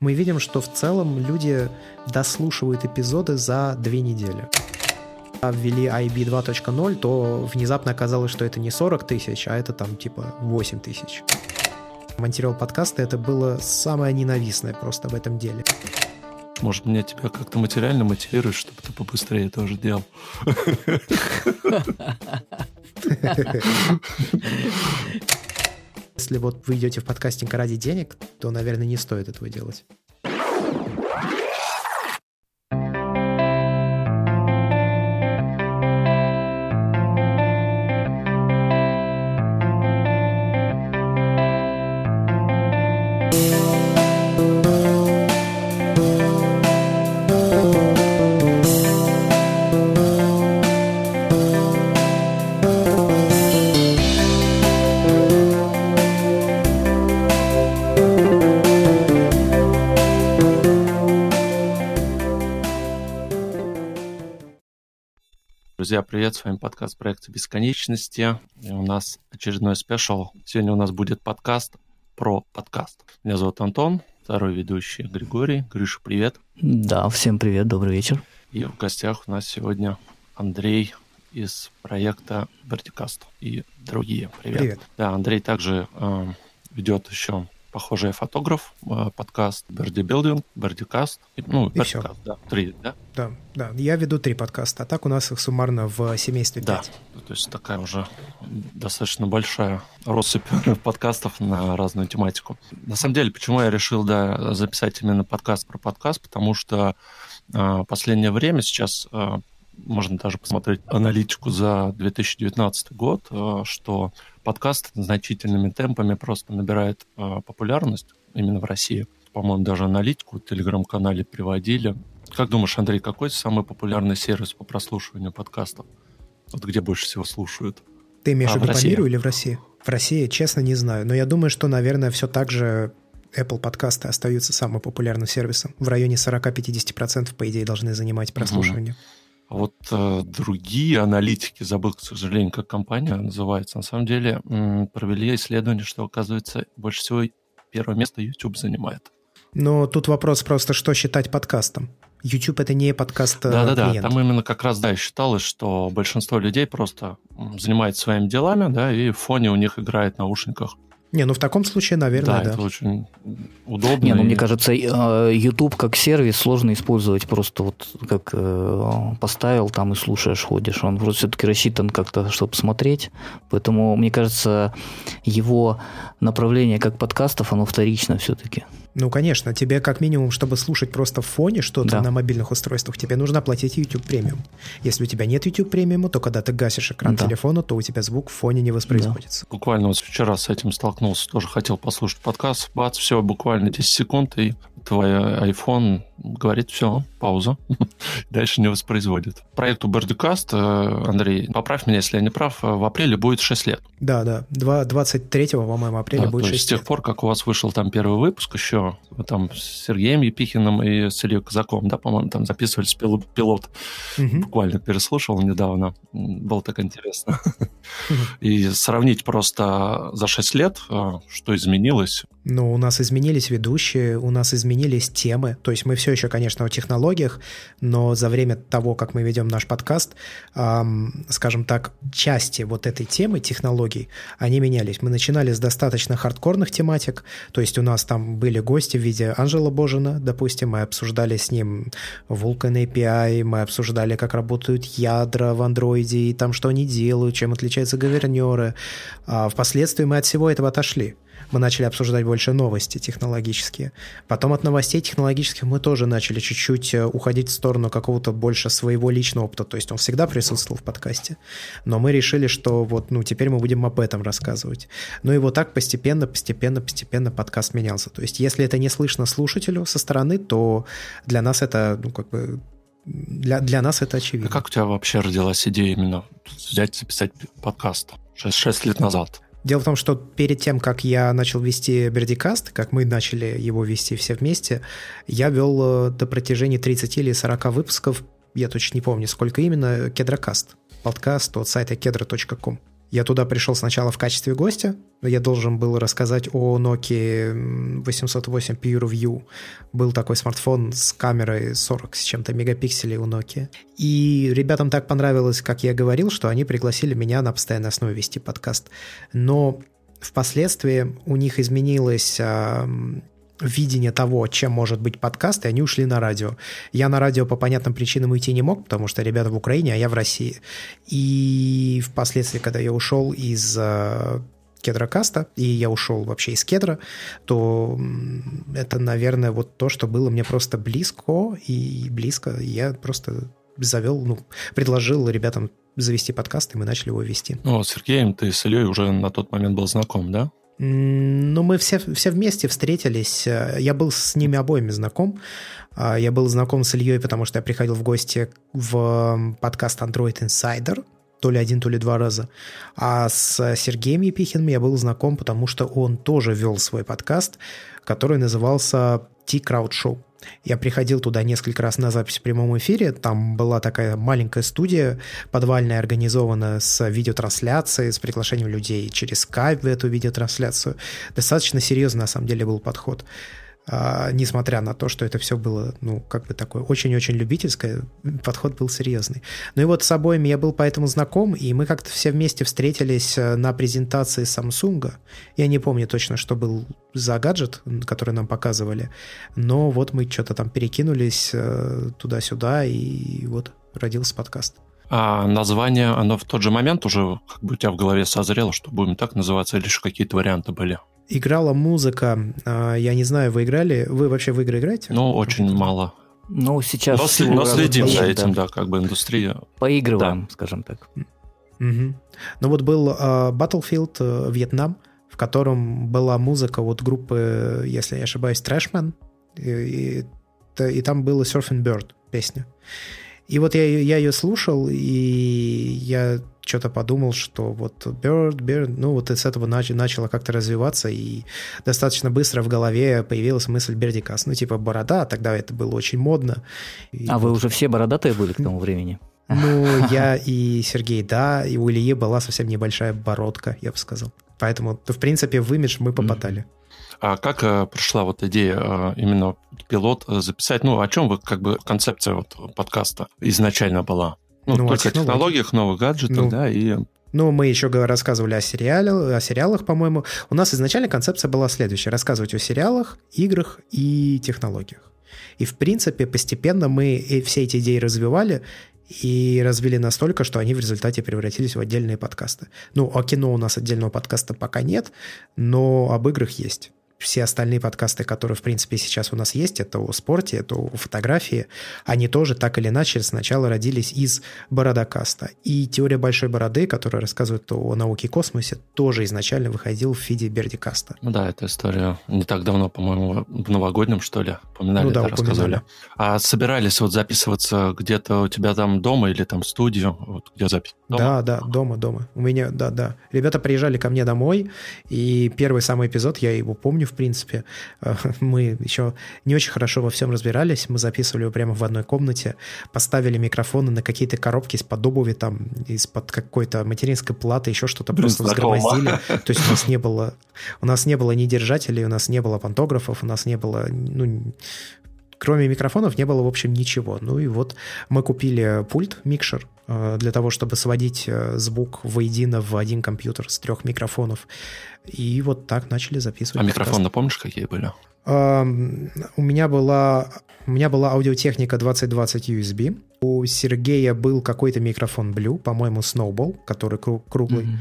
Мы видим, что в целом люди дослушивают эпизоды за две недели. Ввели IB 2.0, то внезапно оказалось, что это не 40 тысяч, а это там типа 8 тысяч. Монтировал подкасты, это было самое ненавистное просто в этом деле. Может, мне тебя как-то материально мотивирует, чтобы ты побыстрее тоже делал. Если вот вы идете в подкастинг ради денег, то, наверное, не стоит этого делать. Друзья, привет, с вами подкаст проекта Бесконечности. И у нас очередной special. Сегодня у нас будет подкаст про подкаст. Меня зовут Антон, второй ведущий Григорий. Гриша, привет. Да, всем привет, добрый вечер. И в гостях у нас сегодня Андрей из проекта Вертикаст и другие. Привет. Привет. Да, Андрей также э, ведет еще похожий фотограф, э, подкаст Берди Билдинг, Бердикаст, ну, И. Бердикаст, да, три, да? Да, да. Я веду три подкаста, а так у нас их суммарно в семействе Да, пять. то есть такая уже достаточно большая россыпь подкастов на разную тематику. На самом деле, почему я решил да, записать именно подкаст про подкаст, потому что э, последнее время сейчас э, можно даже посмотреть аналитику за 2019 год, э, что подкаст значительными темпами просто набирает э, популярность именно в России. По-моему, даже аналитику в телеграм-канале приводили. Как думаешь, Андрей, какой самый популярный сервис по прослушиванию подкастов? Вот где больше всего слушают? Ты имеешь А, в виду по миру или в России? В России, честно, не знаю. Но я думаю, что, наверное, все так же Apple подкасты остаются самым популярным сервисом. В районе 40-50% по идее должны занимать прослушивание. А вот э, другие аналитики, забыл, к сожалению, как компания называется, на самом деле м, провели исследование, что, оказывается, больше всего первое место YouTube занимает. Но тут вопрос просто, что считать подкастом. YouTube это не подкаст э, Да-да-да, там именно как раз, да, считалось, что большинство людей просто занимается своими делами, да, и в фоне у них играет в наушниках. Не, ну в таком случае, наверное, да. это очень удобно. Не, ну и- мне кажется, э, YouTube как сервис сложно использовать просто вот как э, поставил там и слушаешь, ходишь. Он просто все-таки рассчитан как-то, чтобы смотреть. Поэтому, мне кажется, его направление как подкастов, оно вторично все-таки. Ну, конечно, тебе как минимум, чтобы слушать просто в фоне что-то Да. на мобильных устройствах, тебе нужно оплатить YouTube премиум. Если у тебя нет YouTube премиума, то когда ты гасишь экран Да. телефона, то у тебя звук в фоне не воспроизводится. Буквально вот вчера с этим столкнулся, тоже хотел послушать подкаст, бац, все, буквально 10 секунд, и твой iPhone говорит, все, пауза, дальше не воспроизводит. Проекту Бердикаст, Андрей, поправь меня, если я не прав, э, в апреле будет 6 лет. Да, да. Два- 23, по-моему, апреля Да, будет то есть 6 с тех лет. пор, как у вас вышел там первый выпуск еще, вы там с Сергеем Епихиным и с Ильей Казаком, да, по-моему, там записывались пил- пилот, Мгм. буквально переслушал недавно, было так интересно. И сравнить просто за 6 лет, э, что изменилось, Ну, у нас изменились ведущие, у нас изменились темы. То есть мы все еще, конечно, о технологиях, но за время того, как мы ведем наш подкаст, ам, скажем так, части вот этой темы технологий, они менялись. Мы начинали с достаточно хардкорных тематик, то есть у нас там были гости в виде Анжела Божина, допустим, мы обсуждали с ним Vulkan API, мы обсуждали, как работают ядра в андроиде, и там что они делают, чем отличаются говернеры. А впоследствии мы от всего этого отошли мы начали обсуждать больше новости технологические. Потом от новостей технологических мы тоже начали чуть-чуть э, уходить в сторону какого-то больше своего личного опыта. То есть он всегда присутствовал в подкасте. Но мы решили, что вот, ну, теперь мы будем об этом рассказывать. Ну и вот так постепенно, постепенно, постепенно подкаст менялся. То есть если это не слышно слушателю со стороны, то для нас это, ну, как бы, для, для нас это А очевидно. как у тебя вообще родилась идея именно взять записать подкаст? Шесть, шесть лет назад. Дело в том, что перед тем, как я начал вести Бердикаст, как мы начали его вести все вместе, я вел э, до протяжении 30 или 40 выпусков, я точно не помню, сколько именно, Кедрокаст, подкаст от сайта kedra.com. Я туда пришел сначала в качестве гостя. Я должен был рассказать о Nokia 808 PureView. Был такой смартфон с камерой 40 с чем-то мегапикселей у Nokia. И ребятам так понравилось, как я говорил, что они пригласили меня на постоянной основе вести подкаст. Но впоследствии у них изменилось видение того, чем может быть подкаст, и они ушли на радио. Я на радио по понятным причинам уйти не мог, потому что ребята в Украине, а я в России. И впоследствии, когда я ушел из э, Кедрокаста, и я ушел вообще из Кедра, то это, наверное, вот то, что было мне просто близко и близко. Я просто завел, ну, предложил ребятам завести подкаст, и мы начали его вести. Ну, с Сергеем ты с Ильей уже на тот момент был знаком, да? Ну, мы все, все вместе встретились. Я был с ними обоими знаком. А, я был знаком с Ильей, потому что я приходил в гости в подкаст Android Insider, то ли один, то ли два раза. А с Сергеем Епихиным я был знаком, потому что он тоже вел свой подкаст, который назывался T-Crowd Show. Я приходил туда несколько раз на запись в прямом эфире. Там была такая маленькая студия подвальная, организована с видеотрансляцией, с приглашением людей через скайп в эту видеотрансляцию. Достаточно серьезный, на самом деле, был подход. А, несмотря на то, что это все было, ну, как бы такое очень-очень любительское, подход был серьезный. Ну и вот с обоими я был поэтому знаком, и мы как-то все вместе встретились э, на презентации Samsung. Я не помню точно, что был за гаджет, который нам показывали, но вот мы что-то там перекинулись э, туда-сюда, и вот родился подкаст. А название, оно в тот же момент уже как бы у тебя в голове созрело, что будем так называться, или еще какие-то варианты были? Играла музыка. А, я не знаю, вы играли? Вы вообще в игры играете? Ну, очень мало. Ну, сейчас... Но, но следим за этим, да. да, как бы индустрия. Поигрываем, да. скажем так. Угу. Ну вот был uh, Battlefield uh, Вьетнам, в котором была музыка вот группы, если я ошибаюсь, Trashman, и, и, и там было Surfing Bird песня. И вот я, я ее слушал, и я что-то подумал, что вот Bird, Bird, ну вот с этого нач, начало как-то развиваться, и достаточно быстро в голове появилась мысль Бердикас. Ну, типа борода, тогда это было очень модно. И а вот... вы уже все бородатые были к тому времени? Ну, я и Сергей, да, и у Ильи была совсем небольшая бородка, я бы сказал. Поэтому, в принципе, в имидж мы попадали. А как э, пришла вот идея э, именно пилот э, записать? Ну, о чем вы как бы концепция вот подкаста изначально была? Ну, ну только о технологиях, новых гаджетах, ну, да, и ну, мы еще рассказывали о, сериале, о сериалах, по-моему. У нас изначально концепция была следующая. Рассказывать о сериалах, играх и технологиях. И, в принципе, постепенно мы все эти идеи развивали и развили настолько, что они в результате превратились в отдельные подкасты. Ну, о кино у нас отдельного подкаста пока нет, но об играх есть все остальные подкасты, которые, в принципе, сейчас у нас есть, это о спорте, это о фотографии, они тоже так или иначе сначала родились из Бородокаста. И теория большой бороды, которая рассказывает о науке космосе, тоже изначально выходил в виде Бердикаста. Ну да, эта история не так давно, по-моему, в новогоднем, что ли, упоминали, ну, да, да рассказывали. А собирались вот записываться где-то у тебя там дома или там студию, вот где запись? Дома? Да, да, дома, дома. У меня, да, да. Ребята приезжали ко мне домой, и первый самый эпизод, я его помню, в принципе. Э, мы еще не очень хорошо во всем разбирались. Мы записывали его прямо в одной комнате, поставили микрофоны на какие-то коробки из-под обуви, там, из-под какой-то материнской платы, еще что-то просто взгромоздили. То есть у нас не было... У нас не было ни держателей, у нас не было пантографов, у нас не было ну, кроме микрофонов не было, в общем, ничего. Ну и вот мы купили пульт, микшер, для того, чтобы сводить э, звук воедино в один компьютер с трех микрофонов. И вот так начали записывать. А микрофоны, помнишь, какие были? У меня была у меня была аудиотехника 2020 USB. У Сергея был какой-то микрофон Blue, по-моему, Snowball, который круглый. Mm-hmm.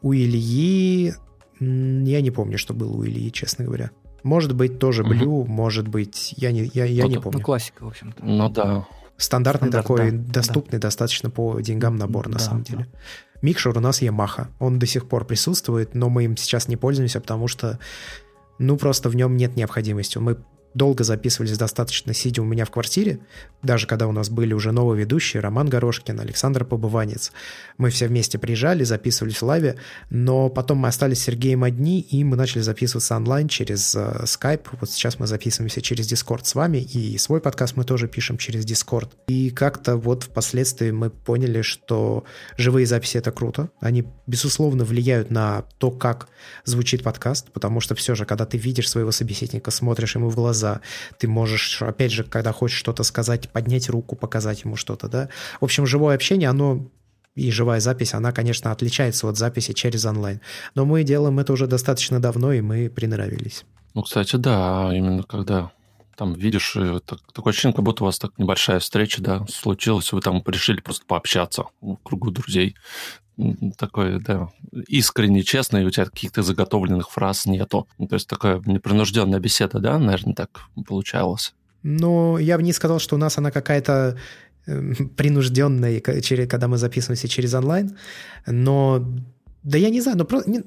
У Ильи... Я не помню, что было у Ильи, честно говоря. Может быть, тоже Blue, угу. может быть, я не, я, я не помню. Ну, классика, в общем-то. Ну да. Стандартный Стандарт, такой, да, доступный да. достаточно по деньгам набор, на да, самом деле. Да. Микшер у нас Yamaha. Он до сих пор присутствует, но мы им сейчас не пользуемся, потому что, ну, просто в нем нет необходимости. Мы долго записывались достаточно сидя у меня в квартире, даже когда у нас были уже новые ведущие, Роман Горошкин, Александр Побыванец. Мы все вместе приезжали, записывались в лайве, но потом мы остались с Сергеем одни, и мы начали записываться онлайн через э, Skype. Вот сейчас мы записываемся через Discord с вами, и свой подкаст мы тоже пишем через Discord. И как-то вот впоследствии мы поняли, что живые записи — это круто. Они, безусловно, влияют на то, как звучит подкаст, потому что все же, когда ты видишь своего собеседника, смотришь ему в глаза, ты можешь, опять же, когда хочешь что-то сказать, поднять руку, показать ему что-то, да. В общем, живое общение, оно и живая запись, она, конечно, отличается от записи через онлайн. Но мы делаем это уже достаточно давно, и мы приноровились. Ну, кстати, да, именно когда там видишь, э, так, такое ощущение, как будто у вас так небольшая встреча, да, случилась, вы там решили просто пообщаться в кругу друзей. Такой, да, искренне, честно, и у тебя каких-то заготовленных фраз нету. Ну, то есть такая непринужденная беседа, да, наверное, так получалось. Но я бы не сказал, что у нас она какая-то эм, принужденная, когда мы записываемся через онлайн, но да я не знаю, но, про, не,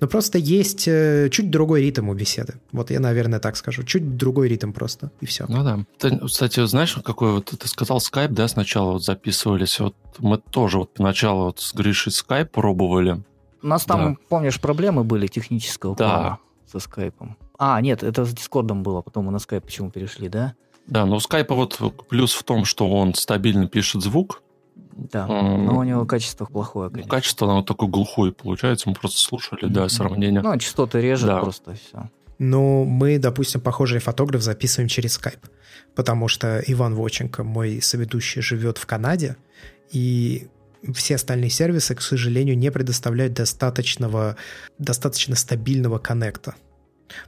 но просто есть э, чуть другой ритм у беседы. Вот я, наверное, так скажу. Чуть другой ритм просто, и все. Ну да. Ты, кстати, знаешь, какой вот ты сказал Skype, да, сначала вот записывались. Вот мы тоже вот поначалу вот с Гришей Skype пробовали. У нас там, да. помнишь, проблемы были технического да. плана со скайпом. А, нет, это с Дискордом было, потом мы на скайп почему перешли, да? Да, но у скайпа вот плюс в том, что он стабильно пишет звук, да, но у него качество плохое, конечно. Качество, оно такое глухое получается, мы просто слушали, да, сравнение. Ну, частоты режет да. просто, все. Ну, мы, допустим, похожий фотограф записываем через Skype, потому что Иван Воченко, мой соведущий, живет в Канаде, и все остальные сервисы, к сожалению, не предоставляют достаточного, достаточно стабильного коннекта.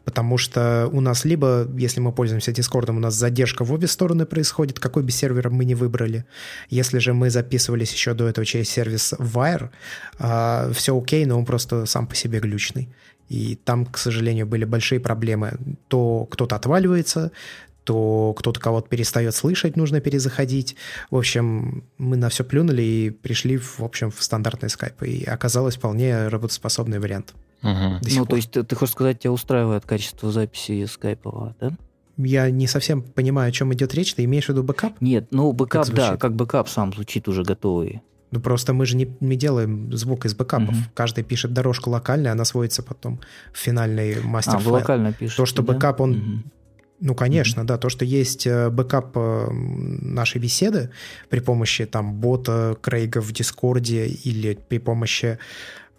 Потому что у нас либо, если мы пользуемся Дискордом, у нас задержка в обе стороны происходит, какой бы сервер мы ни выбрали. Если же мы записывались еще до этого через сервис Wire, э, все окей, но он просто сам по себе глючный. И там, к сожалению, были большие проблемы. То кто-то отваливается, то кто-то кого-то перестает слышать, нужно перезаходить. В общем, мы на все плюнули и пришли, в общем, в стандартный скайп. И оказалось вполне работоспособный вариант. Угу. Ну, то есть ты, ты хочешь сказать, тебя устраивает качество записи скайпового, да? Я не совсем понимаю, о чем идет речь. Ты имеешь в виду бэкап? Нет, ну бэкап, как да, как бэкап сам звучит уже готовый. Ну просто мы же не, не делаем звук из бэкапов. Угу. Каждый пишет дорожку локальная, она сводится потом в финальный мастер А, вы локально пишете, То, что да? бэкап, он... Угу. Ну, конечно, мм да. То, что есть э, бэкап э, нашей беседы при помощи там бота Крейга в Дискорде или при помощи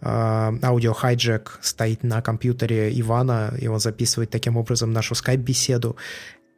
Audio Hijack стоит на компьютере Ивана, и он записывает таким образом нашу скайп-беседу.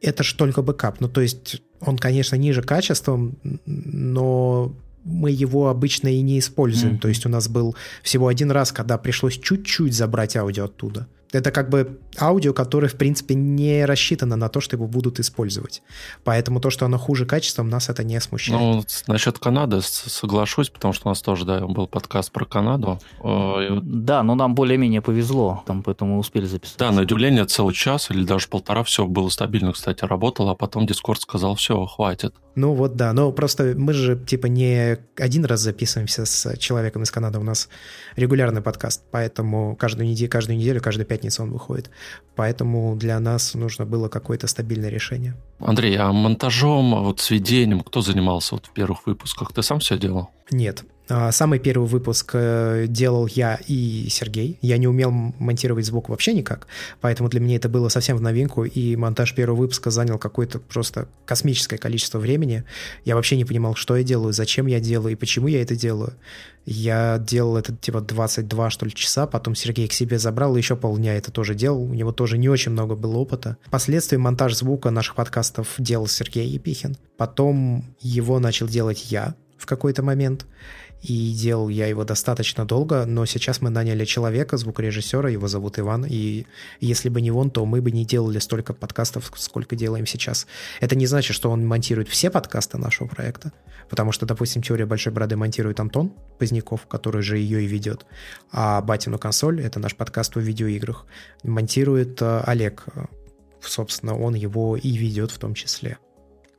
Это же только бэкап. Ну, то есть он, конечно, ниже качеством, но мы его обычно и не используем. Mm-hmm. То есть у нас был всего один раз, когда пришлось чуть-чуть забрать аудио оттуда. Это как бы аудио, которое, в принципе, не рассчитано на то, что его будут использовать. Поэтому то, что оно хуже качеством, нас это не смущает. Ну, насчет Канады соглашусь, потому что у нас тоже, да, был подкаст про Канаду. Да, но нам более-менее повезло, там, поэтому мы успели записать. Да, на удивление целый час или даже полтора все было стабильно, кстати, работало, а потом Дискорд сказал, все, хватит. Ну вот да, но просто мы же типа не один раз записываемся с человеком из Канады, у нас регулярный подкаст, поэтому каждую неделю, каждую неделю, каждую пятницу он выходит. Поэтому для нас нужно было какое-то стабильное решение. Андрей, а монтажом, вот сведением кто занимался вот в первых выпусках? Ты сам все делал? Нет, а, самый первый выпуск э, делал я и Сергей. Я не умел монтировать звук вообще никак, поэтому для меня это было совсем в новинку, и монтаж первого выпуска занял какое-то просто космическое количество времени. Я вообще не понимал, что я делаю, зачем я делаю и почему я это делаю. Я делал это типа 22, что ли, часа, потом Сергей к себе забрал, и еще полдня это тоже делал. У него тоже не очень много было опыта. Впоследствии монтаж звука наших подкастов делал Сергей Епихин. Потом его начал делать я в какой-то момент и делал я его достаточно долго, но сейчас мы наняли человека, звукорежиссера, его зовут Иван, и если бы не он, то мы бы не делали столько подкастов, сколько делаем сейчас. Это не значит, что он монтирует все подкасты нашего проекта, потому что, допустим, «Теория большой бороды» монтирует Антон Поздняков, который же ее и ведет, а «Батину консоль» — это наш подкаст о видеоиграх, монтирует э, Олег, собственно, он его и ведет в том числе.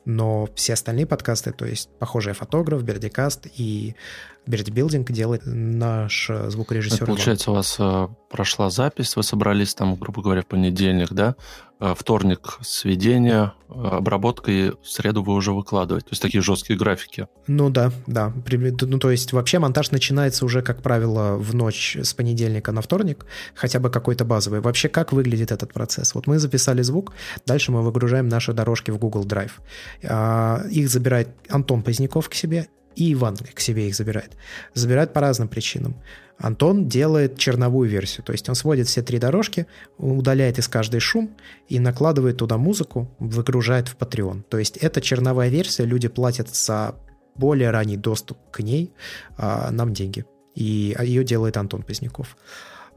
Но все остальные подкасты, то есть похожие фотограф, Бердикаст и Бердибилдинг делает наш э, звукорежиссер. Это, получается, у вас э, прошла запись, вы собрались там, грубо говоря, в понедельник, да? Э, вторник сведения, обработка, и в среду вы уже выкладываете. То есть такие жесткие графики. Ну да, да. Ну то есть вообще монтаж начинается уже, как правило, в ночь с понедельника на вторник, хотя бы какой-то базовый. Вообще как выглядит этот процесс? Вот мы записали звук, дальше мы выгружаем наши дорожки в Google Drive. А, их забирает Антон Поздняков к себе, и Иван к себе их забирает. Забирает по разным причинам. Антон делает черновую версию, то есть он сводит все три дорожки, удаляет из каждой шум и накладывает туда музыку, выгружает в Patreon. То есть это черновая версия, люди платят за более ранний доступ к ней а, нам деньги. И ее делает Антон Поздняков.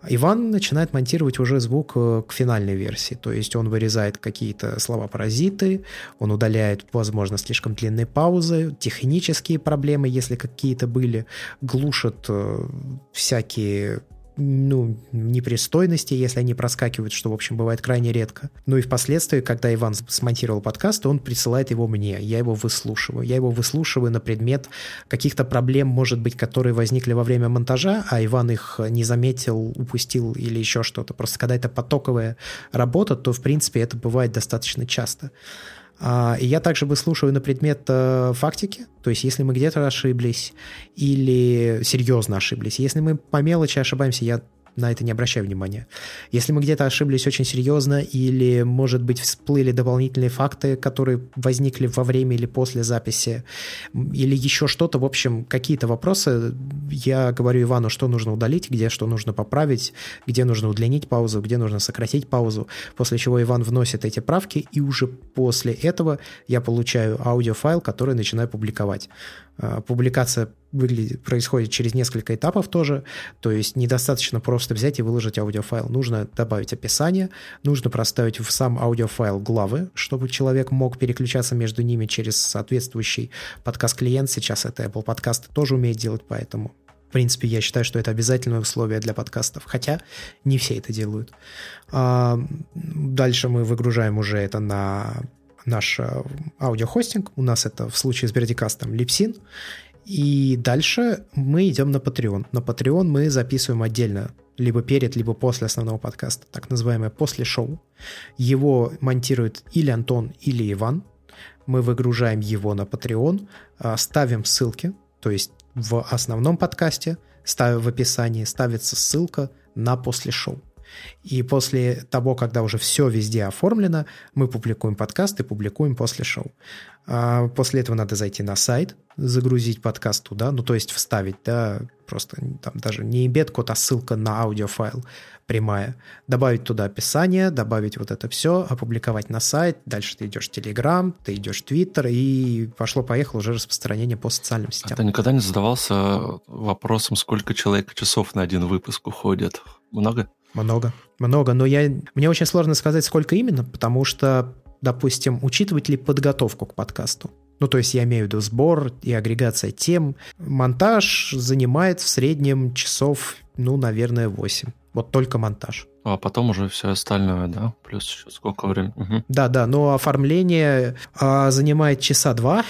Иван начинает монтировать уже звук э, к финальной версии, то есть он вырезает какие-то слова-паразиты, он удаляет, возможно, слишком длинные паузы, технические проблемы, если какие-то были, глушит э, всякие ну, непристойности, если они проскакивают, что, в общем, бывает крайне редко. Ну и впоследствии, когда Иван смонтировал подкаст, он присылает его мне, я его выслушиваю. Я его выслушиваю на предмет каких-то проблем, может быть, которые возникли во время монтажа, а Иван их не заметил, упустил или еще что-то. Просто когда это потоковая работа, то, в принципе, это бывает достаточно часто. А, и я также выслушиваю на предмет э, фактики, то есть если мы где-то ошиблись или серьезно ошиблись. Если мы по мелочи ошибаемся, я на это не обращаю внимания. Если мы где-то ошиблись очень серьезно или, может быть, всплыли дополнительные факты, которые возникли во время или после записи, или еще что-то, в общем, какие-то вопросы, я говорю Ивану, что нужно удалить, где что нужно поправить, где нужно удлинить паузу, где нужно сократить паузу, после чего Иван вносит эти правки, и уже после этого я получаю аудиофайл, который начинаю публиковать. А, публикация выглядит, происходит через несколько этапов тоже, то есть недостаточно просто взять и выложить аудиофайл. Нужно добавить описание, нужно проставить в сам аудиофайл главы, чтобы человек мог переключаться между ними через соответствующий подкаст-клиент. Сейчас это Apple Podcast тоже умеет делать, поэтому в принципе, я считаю, что это обязательное условие для подкастов, хотя не все это делают. А, дальше мы выгружаем уже это на наш э, аудиохостинг. У нас это в случае с Бердикастом Липсин. И дальше мы идем на Patreon. На Patreon мы записываем отдельно либо перед, либо после основного подкаста, так называемое после шоу. Его монтирует или Антон, или Иван. Мы выгружаем его на Patreon, э, ставим ссылки, то есть в основном подкасте, ставим в описании, ставится ссылка на после шоу. И после того, когда уже все везде оформлено, мы публикуем подкаст и публикуем после шоу. А после этого надо зайти на сайт, загрузить подкаст туда, ну то есть вставить, да, просто там даже не embed-код, а ссылка на аудиофайл прямая. Добавить туда описание, добавить вот это все, опубликовать на сайт, дальше ты идешь в Telegram, ты идешь в Twitter, и пошло-поехало уже распространение по социальным сетям. А ты никогда не задавался вопросом, сколько человек часов на один выпуск уходит? Много? Много, много, но я, мне очень сложно сказать, сколько именно, потому что, допустим, учитывать ли подготовку к подкасту. Ну, то есть я имею в виду сбор и агрегация тем. Монтаж занимает в среднем часов, ну, наверное, 8. Вот только монтаж. А потом уже все остальное, да? Плюс еще сколько времени? Угу. Да, да, но оформление а, занимает часа два,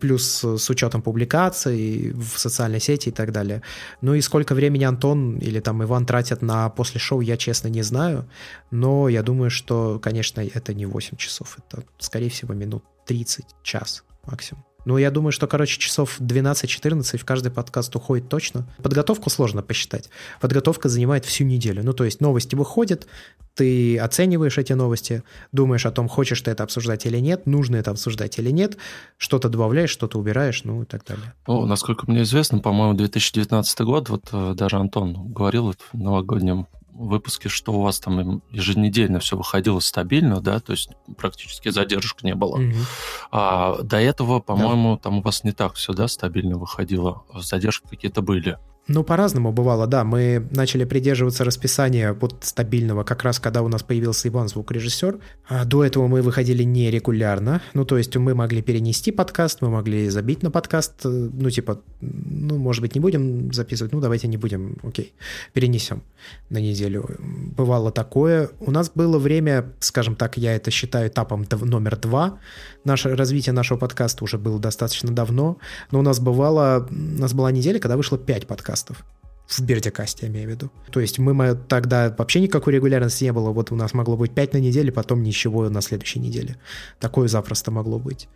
плюс с учетом публикаций в социальной сети и так далее. Ну и сколько времени Антон или там Иван тратят на после шоу, я честно не знаю, но я думаю, что, конечно, это не 8 часов, это, скорее всего, минут 30, час максимум. Ну, я думаю, что, короче, часов 12-14 в каждый подкаст уходит точно. Подготовку сложно посчитать. Подготовка занимает всю неделю. Ну, то есть новости выходят, ты оцениваешь эти новости, думаешь о том, хочешь ты это обсуждать или нет, нужно это обсуждать или нет, что-то добавляешь, что-то убираешь, ну и так далее. Ну, насколько мне известно, по-моему, 2019 год, вот э, даже Антон говорил в новогоднем выпуске, что у вас там еженедельно все выходило стабильно, да, то есть практически задержек не было. Угу. А до этого, по-моему, да. там у вас не так все, да, стабильно выходило, задержки какие-то были. Ну, по-разному бывало, да. Мы начали придерживаться расписания вот стабильного, как раз когда у нас появился Иван, звукорежиссер. А до этого мы выходили нерегулярно. Ну, то есть мы могли перенести подкаст, мы могли забить на подкаст. Ну, типа, ну, может быть, не будем записывать, ну, давайте не будем, окей, перенесем на неделю. Бывало такое. У нас было время, скажем так, я это считаю этапом номер два. Наше развитие нашего подкаста уже было достаточно давно, но у нас бывало, у нас была неделя, когда вышло пять подкастов в Бердикасте, я имею в виду. То есть мы, тогда вообще никакой регулярности не было. Вот у нас могло быть 5 на неделю, потом ничего на следующей неделе. Такое запросто могло быть.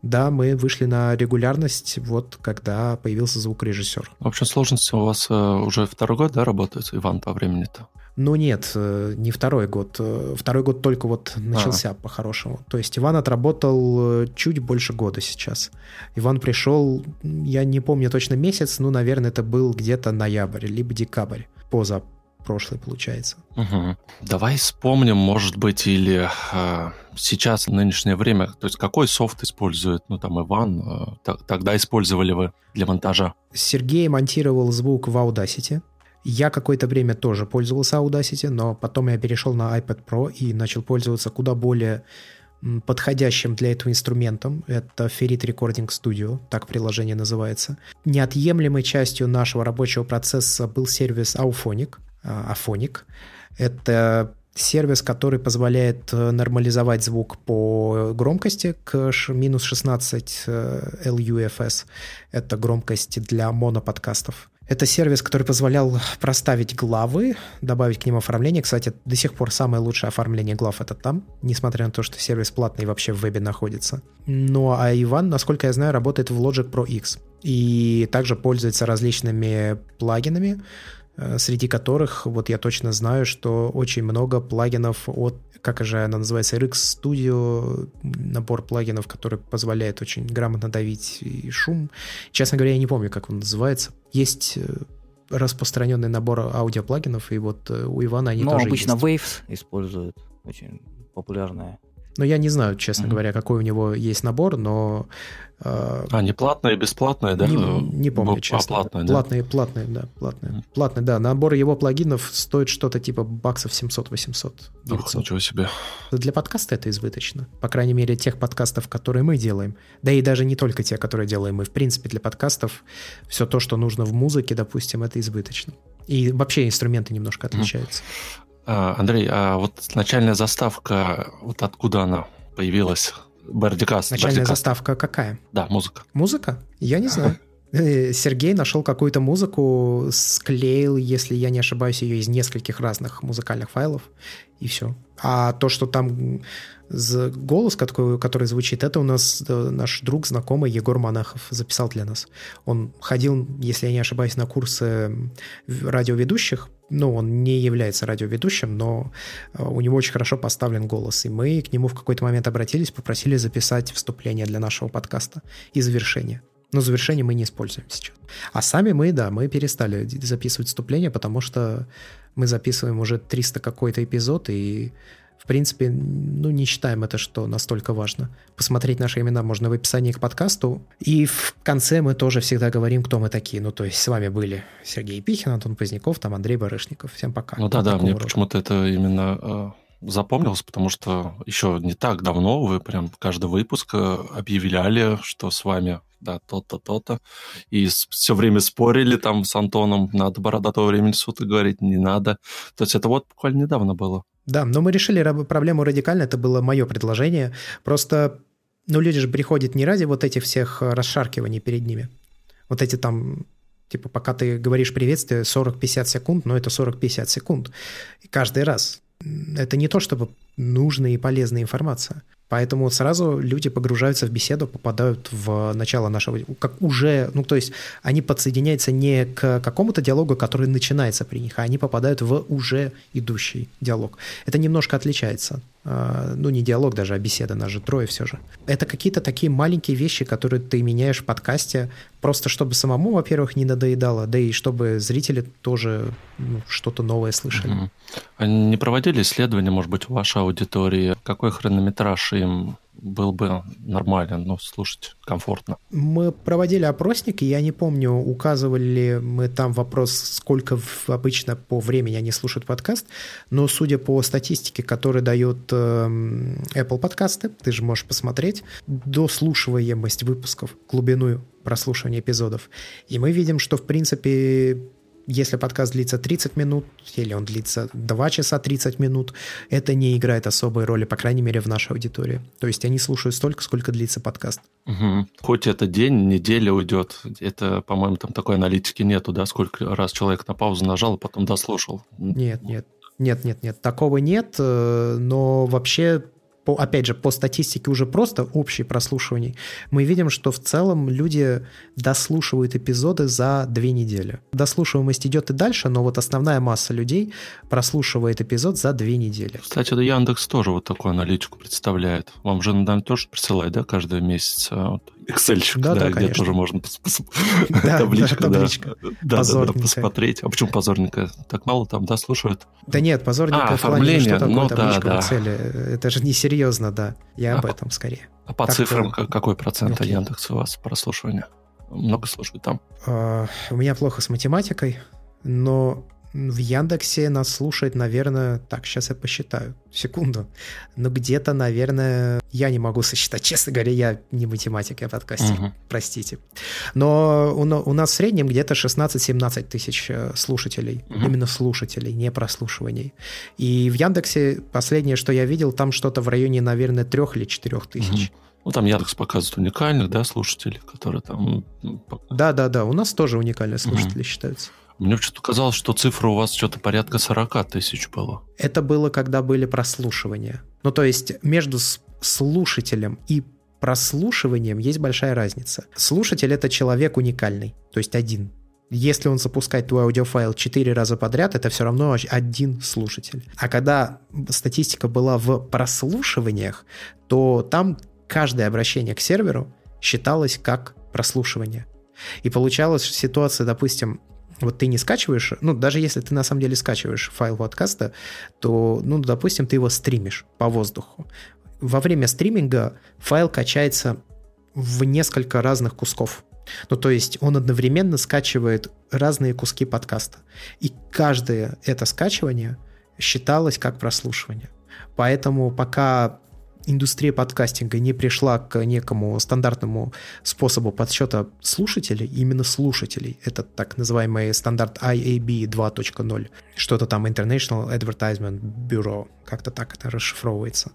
Да, мы вышли на регулярность, вот когда появился звукорежиссер. В общем, сложности у вас э, уже второй год, да, работает, Иван, по времени-то? Ну нет, э, не второй год. Э, второй год только вот начался а. по-хорошему. То есть Иван отработал чуть больше года сейчас. Иван пришел, я не помню точно месяц, ну, наверное, это был где-то ноябрь, либо декабрь, поза прошлый, получается. Угу. Давай вспомним, может быть, или э, сейчас, в нынешнее время, то есть какой софт использует, ну, там, Иван, э, тогда использовали вы для монтажа? Сергей монтировал звук в Audacity. Я какое-то время тоже пользовался Audacity, но потом я перешел на iPad Pro и начал пользоваться куда более подходящим для этого инструментом. Это Ferrit Recording Studio, так приложение называется. Неотъемлемой частью нашего рабочего процесса был сервис Auphonic, Афоник. Это сервис, который позволяет э, нормализовать звук по громкости к минус 16 LUFS. Э, Это громкость для моноподкастов. Это сервис, который позволял проставить главы, добавить к ним оформление. Кстати, до сих пор самое лучшее оформление глав это там, несмотря на то, что сервис платный вообще в вебе находится. Ну а Иван, насколько я знаю, работает в Logic Pro X и также пользуется различными плагинами, среди которых вот я точно знаю, что очень много плагинов от, как же она называется, RX Studio, набор плагинов, который позволяет очень грамотно давить и шум. Честно говоря, я не помню, как он называется. Есть э, распространенный набор аудиоплагинов, и вот э, у Ивана они Но тоже обычно есть. Waves используют, очень популярная. Но я не знаю, честно mm-hmm. говоря, какой у него есть набор, но а, а, не платное, бесплатное, да? Не, не помню, честно. А платное, да? Платные, платные, да, платные. Mm. Платные, да. Набор его плагинов стоит что-то типа баксов 700-800. Ох, ничего себе. Для подкаста это избыточно. По крайней мере, тех подкастов, которые мы делаем. Да и даже не только те, которые делаем мы. В принципе, для подкастов все то, что нужно в музыке, допустим, это избыточно. И вообще инструменты немножко отличаются. Mm. А, Андрей, а вот начальная заставка, вот откуда она появилась? Бардикас. Начальная Бардикас. заставка какая? Да, музыка. Музыка? Я не знаю. Э, Сергей нашел какую-то музыку, склеил, если я не ошибаюсь, ее из нескольких разных музыкальных файлов, и все. А то, что там голос, который, звучит, это у нас э, наш друг, знакомый Егор Монахов записал для нас. Он ходил, если я не ошибаюсь, на курсы радиоведущих, ну, он не является радиоведущим, но э, у него очень хорошо поставлен голос. И мы к нему в какой-то момент обратились, попросили записать вступление для нашего подкаста и завершение. Но завершение мы не используем сейчас. А сами мы, да, мы перестали записывать вступление, потому что мы записываем уже 300 какой-то эпизод, и в принципе, ну, не считаем это, что настолько важно. Посмотреть наши имена можно в описании к подкасту. И в конце мы тоже всегда говорим, кто мы такие. Ну, то есть с вами были Сергей Пихин, Антон Поздняков, там Андрей Барышников. Всем пока. Ну да, да, мне почему-то это именно э, запомнилось, потому что еще не так давно вы прям каждый выпуск э, объявляли, что с вами да, то-то, то-то. И все время спорили там с Антоном, надо бородатого времени суток говорить, не надо. То есть это вот буквально недавно было. Да, но мы решили проблему радикально, это было мое предложение. Просто, ну, люди же приходят не ради вот этих всех расшаркиваний перед ними. Вот эти там, типа, пока ты говоришь приветствие 40-50 секунд, но это 40-50 секунд. И каждый раз. Это не то, чтобы нужная и полезная информация. Поэтому сразу люди погружаются в беседу, попадают в начало нашего... Как уже, ну, то есть они подсоединяются не к какому-то диалогу, который начинается при них, а они попадают в уже идущий диалог. Это немножко отличается. А, ну, не диалог даже, а беседа, нас же трое все же. Это какие-то такие маленькие вещи, которые ты меняешь в подкасте, просто чтобы самому, во-первых, не надоедало, да и чтобы зрители тоже ну, что-то новое слышали. Угу. Не проводили исследования, может быть, в вашей аудитории? Какой хронометраж им был бы нормально, но слушать комфортно. Мы проводили опросник, и я не помню, указывали ли мы там вопрос, сколько обычно по времени они слушают подкаст, но судя по статистике, которую дает э, Apple подкасты, ты же можешь посмотреть, дослушиваемость выпусков, глубину прослушивания эпизодов. И мы видим, что, в принципе, если подкаст длится 30 минут, или он длится 2 часа 30 минут, это не играет особой роли, по крайней мере, в нашей аудитории. То есть они слушают столько, сколько длится подкаст. Угу. Хоть это день, неделя уйдет, это, по-моему, там такой аналитики нету, да, сколько раз человек на паузу нажал, и потом дослушал. Нет, нет. Нет, нет, нет, такого нет, э, но вообще по, опять же, по статистике уже просто общей прослушиваний, мы видим, что в целом люди дослушивают эпизоды за две недели. Дослушиваемость идет и дальше, но вот основная масса людей прослушивает эпизод за две недели. Кстати, да Яндекс тоже вот такую аналитику представляет. Вам же, наверное, тоже присылает, да, каждый месяц а, вот, Excel, да, да, да, где тоже можно да, табличка, да, табличка. Да, да, да, посмотреть. А почему позорненько? Так мало там, да, слушают? Да нет, позорненько а, оформление, что такое ну, табличка да, да. в Excel? Это же не серьезно, да. Я а об этом скорее. А по так цифрам что... какой процент okay. Яндекс у вас прослушивания? Много слушают там? Uh, у меня плохо с математикой, но в Яндексе нас слушает, наверное, так, сейчас я посчитаю, секунду, но где-то, наверное, я не могу сосчитать, честно говоря, я не математик, я подкастер, угу. простите. Но у, у нас в среднем где-то 16-17 тысяч э, слушателей, угу. именно слушателей, не прослушиваний. И в Яндексе последнее, что я видел, там что-то в районе, наверное, 3 или 4 тысяч. Угу. Ну, там Яндекс показывает уникальных, да, слушателей, которые там... Да, да, да, у нас тоже уникальные слушатели угу. считаются. Мне что-то казалось, что цифра у вас что-то порядка 40 тысяч было. Это было, когда были прослушивания. Ну, то есть между слушателем и прослушиванием есть большая разница. Слушатель — это человек уникальный, то есть один. Если он запускает твой аудиофайл четыре раза подряд, это все равно один слушатель. А когда статистика была в прослушиваниях, то там каждое обращение к серверу считалось как прослушивание. И получалась ситуация, допустим, вот ты не скачиваешь, ну, даже если ты на самом деле скачиваешь файл подкаста, то, ну, допустим, ты его стримишь по воздуху. Во время стриминга файл качается в несколько разных кусков. Ну, то есть он одновременно скачивает разные куски подкаста. И каждое это скачивание считалось как прослушивание. Поэтому пока индустрия подкастинга не пришла к некому стандартному способу подсчета слушателей, именно слушателей, это так называемый стандарт IAB 2.0, что-то там International Advertisement Bureau, как-то так это расшифровывается,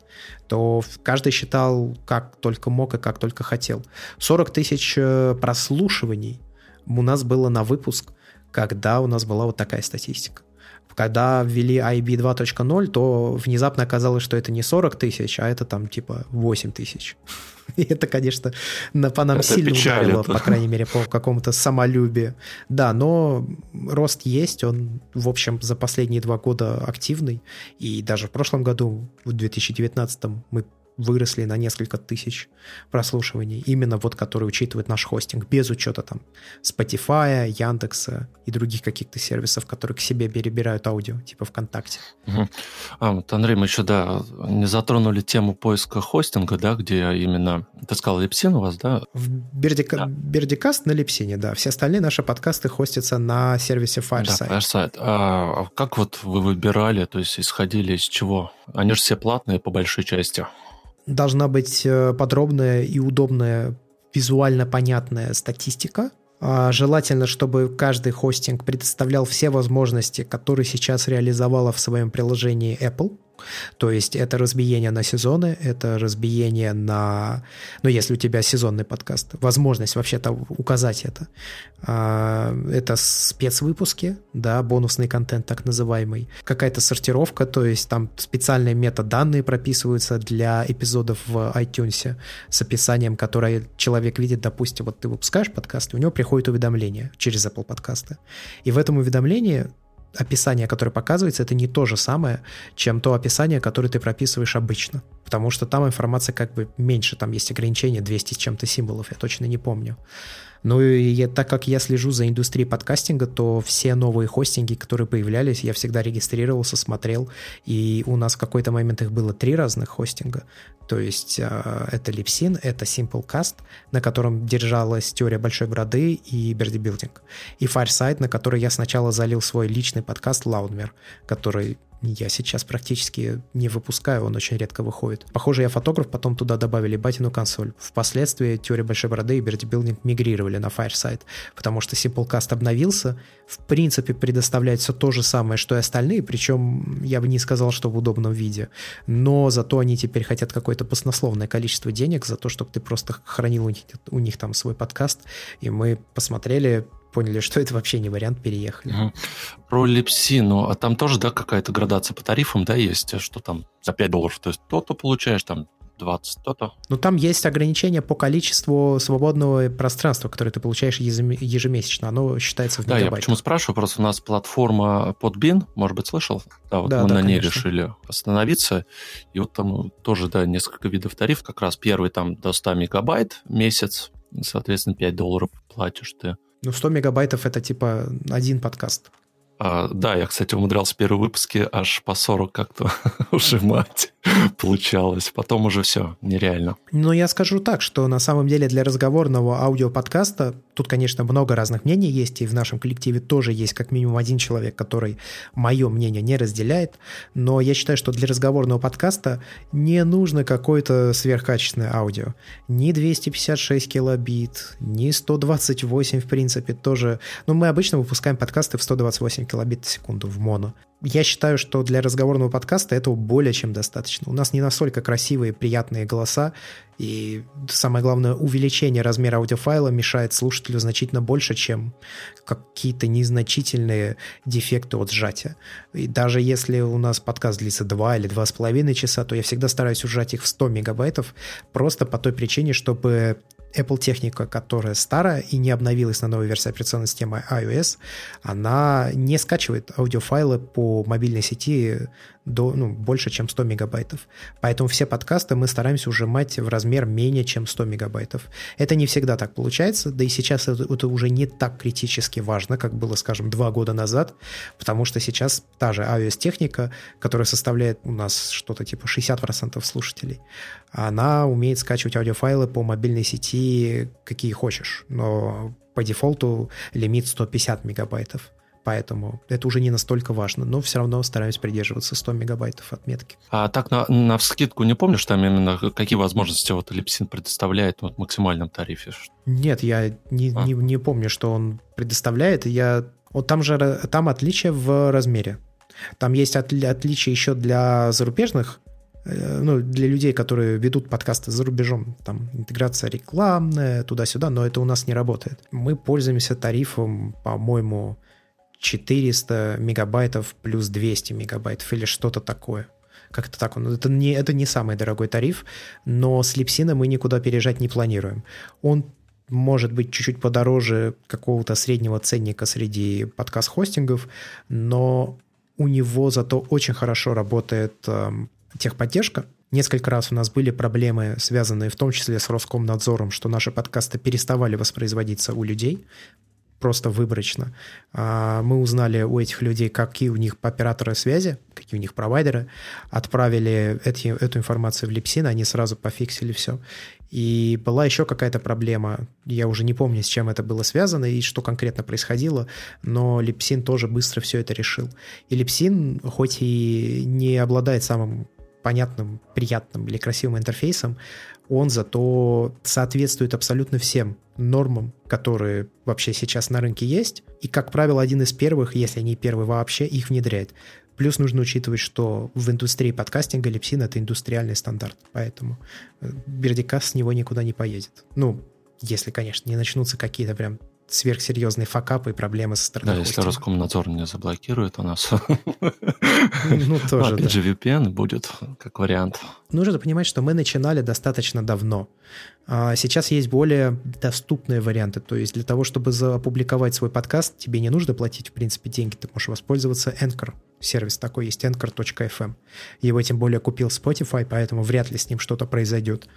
то каждый считал как только мог и как только хотел. 40 тысяч э, прослушиваний у нас было на выпуск, когда у нас была вот такая статистика. Когда ввели IB 2.0, то внезапно оказалось, что это не 40 тысяч, а это там типа 8 тысяч. И это, конечно, по нам это сильно ударило, по крайней мере, по какому-то самолюбию. Да, но рост есть, он, в общем, за последние два года активный. И даже в прошлом году, в 2019 мы выросли на несколько тысяч прослушиваний, именно вот которые учитывают наш хостинг, без учета там Spotify, Яндекса и других каких-то сервисов, которые к себе перебирают аудио, типа ВКонтакте. Угу. А, вот, Андрей, мы еще, да, не затронули тему поиска хостинга, да, где именно, ты сказал, Липсин у вас, да? В Бердика... да. Бердикаст на Липсине, да. Все остальные наши подкасты хостятся на сервисе Fireside. Да, Fireside. А, а как вот вы выбирали, то есть исходили из чего? Они же все платные по большой части должна быть э, подробная и удобная, визуально понятная статистика. А, желательно, чтобы каждый хостинг предоставлял все возможности, которые сейчас реализовала в своем приложении Apple. То есть это разбиение на сезоны, это разбиение на... Ну, если у тебя сезонный подкаст, возможность вообще-то указать это. А, это спецвыпуски, да, бонусный контент так называемый. Какая-то сортировка, то есть там специальные метаданные прописываются для эпизодов в iTunes с описанием, которое человек видит, допустим, вот ты выпускаешь подкаст, и у него приходит уведомление через Apple подкасты. И в этом уведомлении описание, которое показывается, это не то же самое, чем то описание, которое ты прописываешь обычно. потому что там информация как бы меньше, там есть ограничение 200 с чем-то символов, я точно не помню. Ну и так как я слежу за индустрией подкастинга, то все новые хостинги, которые появлялись, я всегда регистрировался, смотрел, и у нас в какой-то момент их было три разных хостинга. То есть э, это Lipsin, это Simplecast, на котором держалась теория большой броды и Берди Билдинг. И Fireside, на который я сначала залил свой личный подкаст Loudmer, который я сейчас практически не выпускаю, он очень редко выходит. Похоже, я фотограф, потом туда добавили батину консоль. Впоследствии теория большой бороды и Билдинг мигрировали на Fireside, потому что Simplecast обновился, в принципе предоставляет все то же самое, что и остальные, причем я бы не сказал, что в удобном виде, но зато они теперь хотят какое-то баснословное количество денег за то, чтобы ты просто хранил у них, у них там свой подкаст, и мы посмотрели, поняли, что это вообще не вариант, переехали. Угу. Про Липси, ну, а там тоже, да, какая-то градация по тарифам, да, есть, что там за 5 долларов, то есть то-то получаешь, там 20, то-то. Ну, там есть ограничение по количеству свободного пространства, которое ты получаешь ежемесячно. Оно считается в Да, я почему спрашиваю, просто у нас платформа Podbean, может быть, слышал? Да, вот да, мы да, на ней конечно. решили остановиться. И вот там тоже, да, несколько видов тарифов. Как раз первый там до 100 мегабайт в месяц, соответственно, 5 долларов платишь ты. Ну, 100 мегабайтов это типа один подкаст. А, да, я, кстати, умудрялся в первые выпуски аж по 40 как-то ужимать получалось. Потом уже все, нереально. Но я скажу так, что на самом деле для разговорного аудиоподкаста тут, конечно, много разных мнений есть, и в нашем коллективе тоже есть как минимум один человек, который мое мнение не разделяет, но я считаю, что для разговорного подкаста не нужно какое-то сверхкачественное аудио. Ни 256 килобит, ни 128, в принципе, тоже. Ну, мы обычно выпускаем подкасты в 128 килобит в секунду в моно. Я считаю, что для разговорного подкаста этого более чем достаточно. У нас не настолько красивые, приятные голоса, и самое главное, увеличение размера аудиофайла мешает слушателю значительно больше, чем какие-то незначительные дефекты от сжатия. И даже если у нас подкаст длится 2 или 2,5 часа, то я всегда стараюсь ужать их в 100 мегабайтов, просто по той причине, чтобы Apple техника, которая старая и не обновилась на новой версии операционной системы iOS, она не скачивает аудиофайлы по мобильной сети до, ну, больше, чем 100 мегабайтов. Поэтому все подкасты мы стараемся ужимать в размер менее, чем 100 мегабайтов. Это не всегда так получается, да и сейчас это, это уже не так критически важно, как было, скажем, два года назад, потому что сейчас та же iOS-техника, которая составляет у нас что-то типа 60% слушателей, она умеет скачивать аудиофайлы по мобильной сети какие хочешь, но по дефолту лимит 150 мегабайтов поэтому это уже не настолько важно, но все равно стараюсь придерживаться 100 мегабайтов отметки. А так на, на вскидку не помнишь там именно какие возможности вот Lipsyn предоставляет вот, в максимальном тарифе? Нет, я не, а? не, не помню, что он предоставляет. Я, вот там же там отличие в размере. Там есть от, отличие еще для зарубежных э, ну, для людей, которые ведут подкасты за рубежом, там интеграция рекламная, туда-сюда, но это у нас не работает. Мы пользуемся тарифом, по-моему, 400 мегабайтов плюс 200 мегабайтов или что-то такое. Как-то так. Это не, это не самый дорогой тариф, но с Липсина мы никуда переезжать не планируем. Он может быть чуть-чуть подороже какого-то среднего ценника среди подкаст-хостингов, но у него зато очень хорошо работает э, техподдержка. Несколько раз у нас были проблемы, связанные в том числе с Роскомнадзором, что наши подкасты переставали воспроизводиться у людей, просто выборочно. А, мы узнали у этих людей, какие у них операторы связи, какие у них провайдеры, отправили эти, эту информацию в Липсин, они сразу пофиксили все. И была еще какая-то проблема, я уже не помню, с чем это было связано и что конкретно происходило, но Липсин тоже быстро все это решил. И Липсин, хоть и не обладает самым понятным, приятным или красивым интерфейсом, он зато соответствует абсолютно всем нормам, которые вообще сейчас на рынке есть, и, как правило, один из первых, если не первый вообще, их внедряет. Плюс нужно учитывать, что в индустрии подкастинга липсин — это индустриальный стандарт, поэтому Бердикас с него никуда не поедет. Ну, если, конечно, не начнутся какие-то прям сверхсерьезные факапы и проблемы со стороны Да, если Роскомнадзор не заблокирует у нас, ну, тоже, опять же VPN будет как вариант. Нужно понимать, что мы начинали достаточно давно. А сейчас есть более доступные варианты. То есть для того, чтобы опубликовать свой подкаст, тебе не нужно платить, в принципе, деньги. Ты можешь воспользоваться Anchor. Сервис такой есть, anchor.fm. Его тем более купил Spotify, поэтому вряд ли с ним что-то произойдет.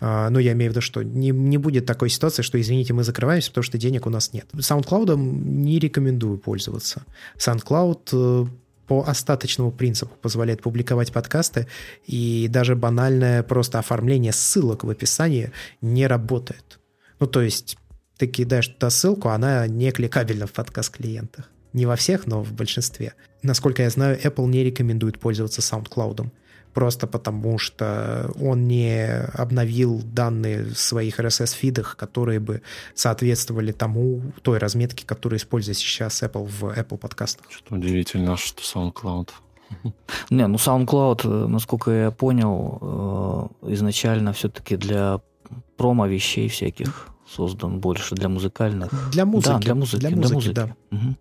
А, ну, я имею в виду, что не, не будет такой ситуации, что, извините, мы закрываемся, потому что денег у нас нет. SoundCloud не рекомендую пользоваться. SoundCloud э, по остаточному принципу позволяет публиковать подкасты, и даже банальное просто оформление ссылок в описании не работает. Ну, то есть ты кидаешь туда ссылку, она не кликабельна в подкаст-клиентах. Не во всех, но в большинстве. Насколько я знаю, Apple не рекомендует пользоваться SoundCloud просто потому что он не обновил данные в своих RSS-фидах, которые бы соответствовали тому, той разметке, которую использует сейчас Apple в Apple подкастах. Что удивительно, что SoundCloud. Не, ну SoundCloud, э, насколько я понял, э, изначально все-таки для промо-вещей всяких создан больше для музыкальных. Для музыки. Да, для музыки. Для музыки, для музыки. да. Угу.